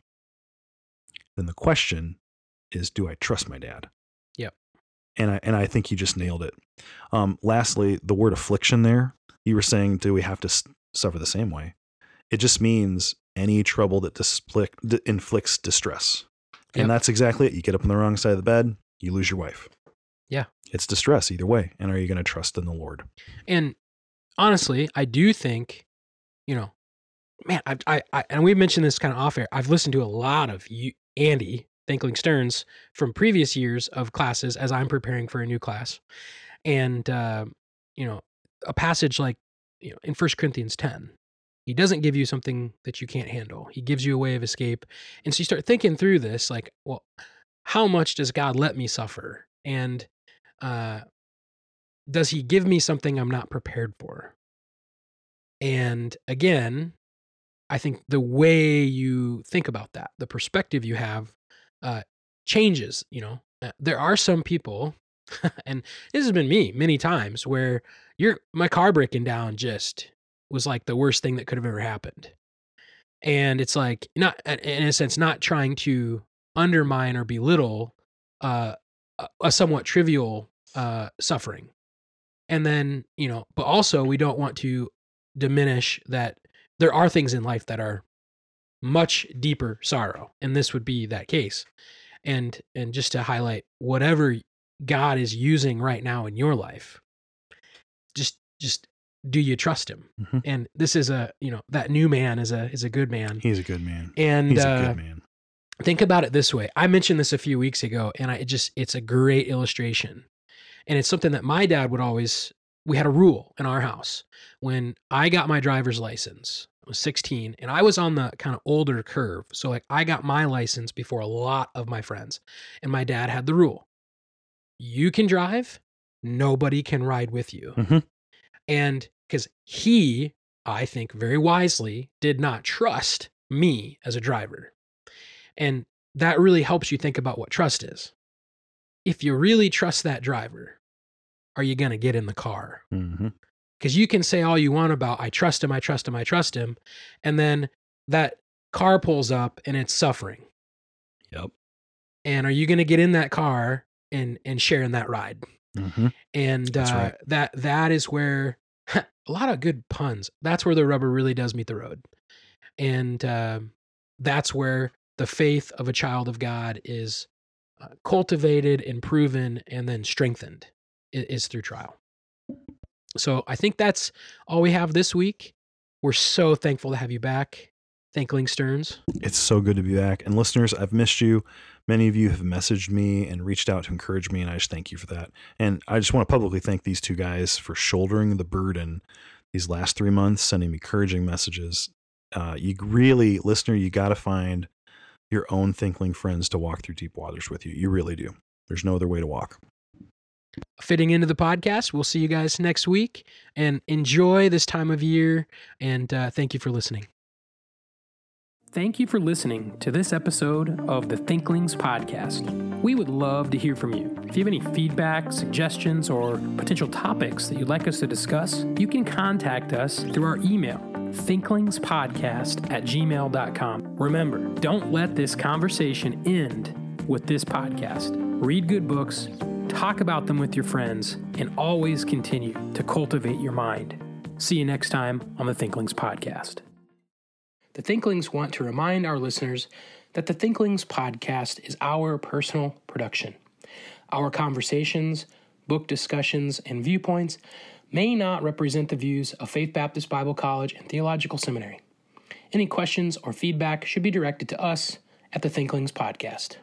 then the question is, do I trust my dad? And I and I think you just nailed it. Um, lastly, the word affliction there. You were saying, do we have to suffer the same way? It just means any trouble that displi- d- inflicts distress. Yep. And that's exactly it. You get up on the wrong side of the bed, you lose your wife. Yeah. It's distress either way. And are you going to trust in the Lord? And honestly, I do think, you know, man, I, I, I and we've mentioned this kind of off air. I've listened to a lot of you, Andy Thinkling Stearns from previous years of classes as I'm preparing for a new class, and uh, you know, a passage like you know in First Corinthians ten, he doesn't give you something that you can't handle. He gives you a way of escape, and so you start thinking through this, like, well, how much does God let me suffer, and uh, does He give me something I'm not prepared for? And again, I think the way you think about that, the perspective you have, uh, changes. You know, Uh, there are some people, and this has been me many times, where your my car breaking down just was like the worst thing that could have ever happened, and it's like not in a sense not trying to undermine or belittle uh, a- a somewhat trivial uh, suffering, and then you know, but also we don't want to diminish that there are things in life that are much deeper sorrow and this would be that case and and just to highlight whatever god is using right now in your life just just do you trust him Mhm. and this is a you know that new man is a is a good man He's a good man. and He's uh, a good man. think about it this way i mentioned this a few weeks ago and i it just it's a great illustration and it's something that my dad would always we had a rule in our house when i got my driver's license was 16 and i was on the kind of older curve so like i got my license before a lot of my friends and my dad had the rule you can drive nobody can ride with you Mhm. and because he i think very wisely did not trust me as a driver and that really helps you think about what trust is. If you really trust that driver, are you going to get in the car? Mhm. Because you can say all you want about, I trust him, I trust him, I trust him. And then that car pulls up and it's suffering. Yep. And are you going to get in that car and, and share in that ride? Mhm. And uh, right. that that is where a lot of good puns. That's where the rubber really does meet the road, and uh, that's where the faith of a child of God is uh, cultivated and proven, and then strengthened i- is through trial. So I think that's all we have this week. We're so thankful to have you back. Thinkling Stearns. It's so good to be back. And listeners, I've missed you. Many of you have messaged me and reached out to encourage me, and I just thank you for that. And I just want to publicly thank these two guys for shouldering the burden these last three months, sending me encouraging messages. Uh, you really, listener, you got to find your own thinkling friends to walk through deep waters with you. You really do. There's no other way to walk. Fitting into the podcast. We'll see you guys next week and enjoy this time of year. And uh, thank you for listening. Thank you for listening to this episode of the Thinklings Podcast. We would love to hear from you. If you have any feedback, suggestions, or potential topics that you'd like us to discuss, you can contact us through our email, thinklingspodcast at gmail.com. Remember, don't let this conversation end with this podcast. Read good books, talk about them with your friends, and always continue to cultivate your mind. See you next time on the Thinklings Podcast. The Thinklings want to remind our listeners that the Thinklings podcast is our personal production. Our conversations, book discussions, and viewpoints may not represent the views of Faith Baptist Bible College and Theological Seminary. Any questions or feedback should be directed to us at the Thinklings podcast.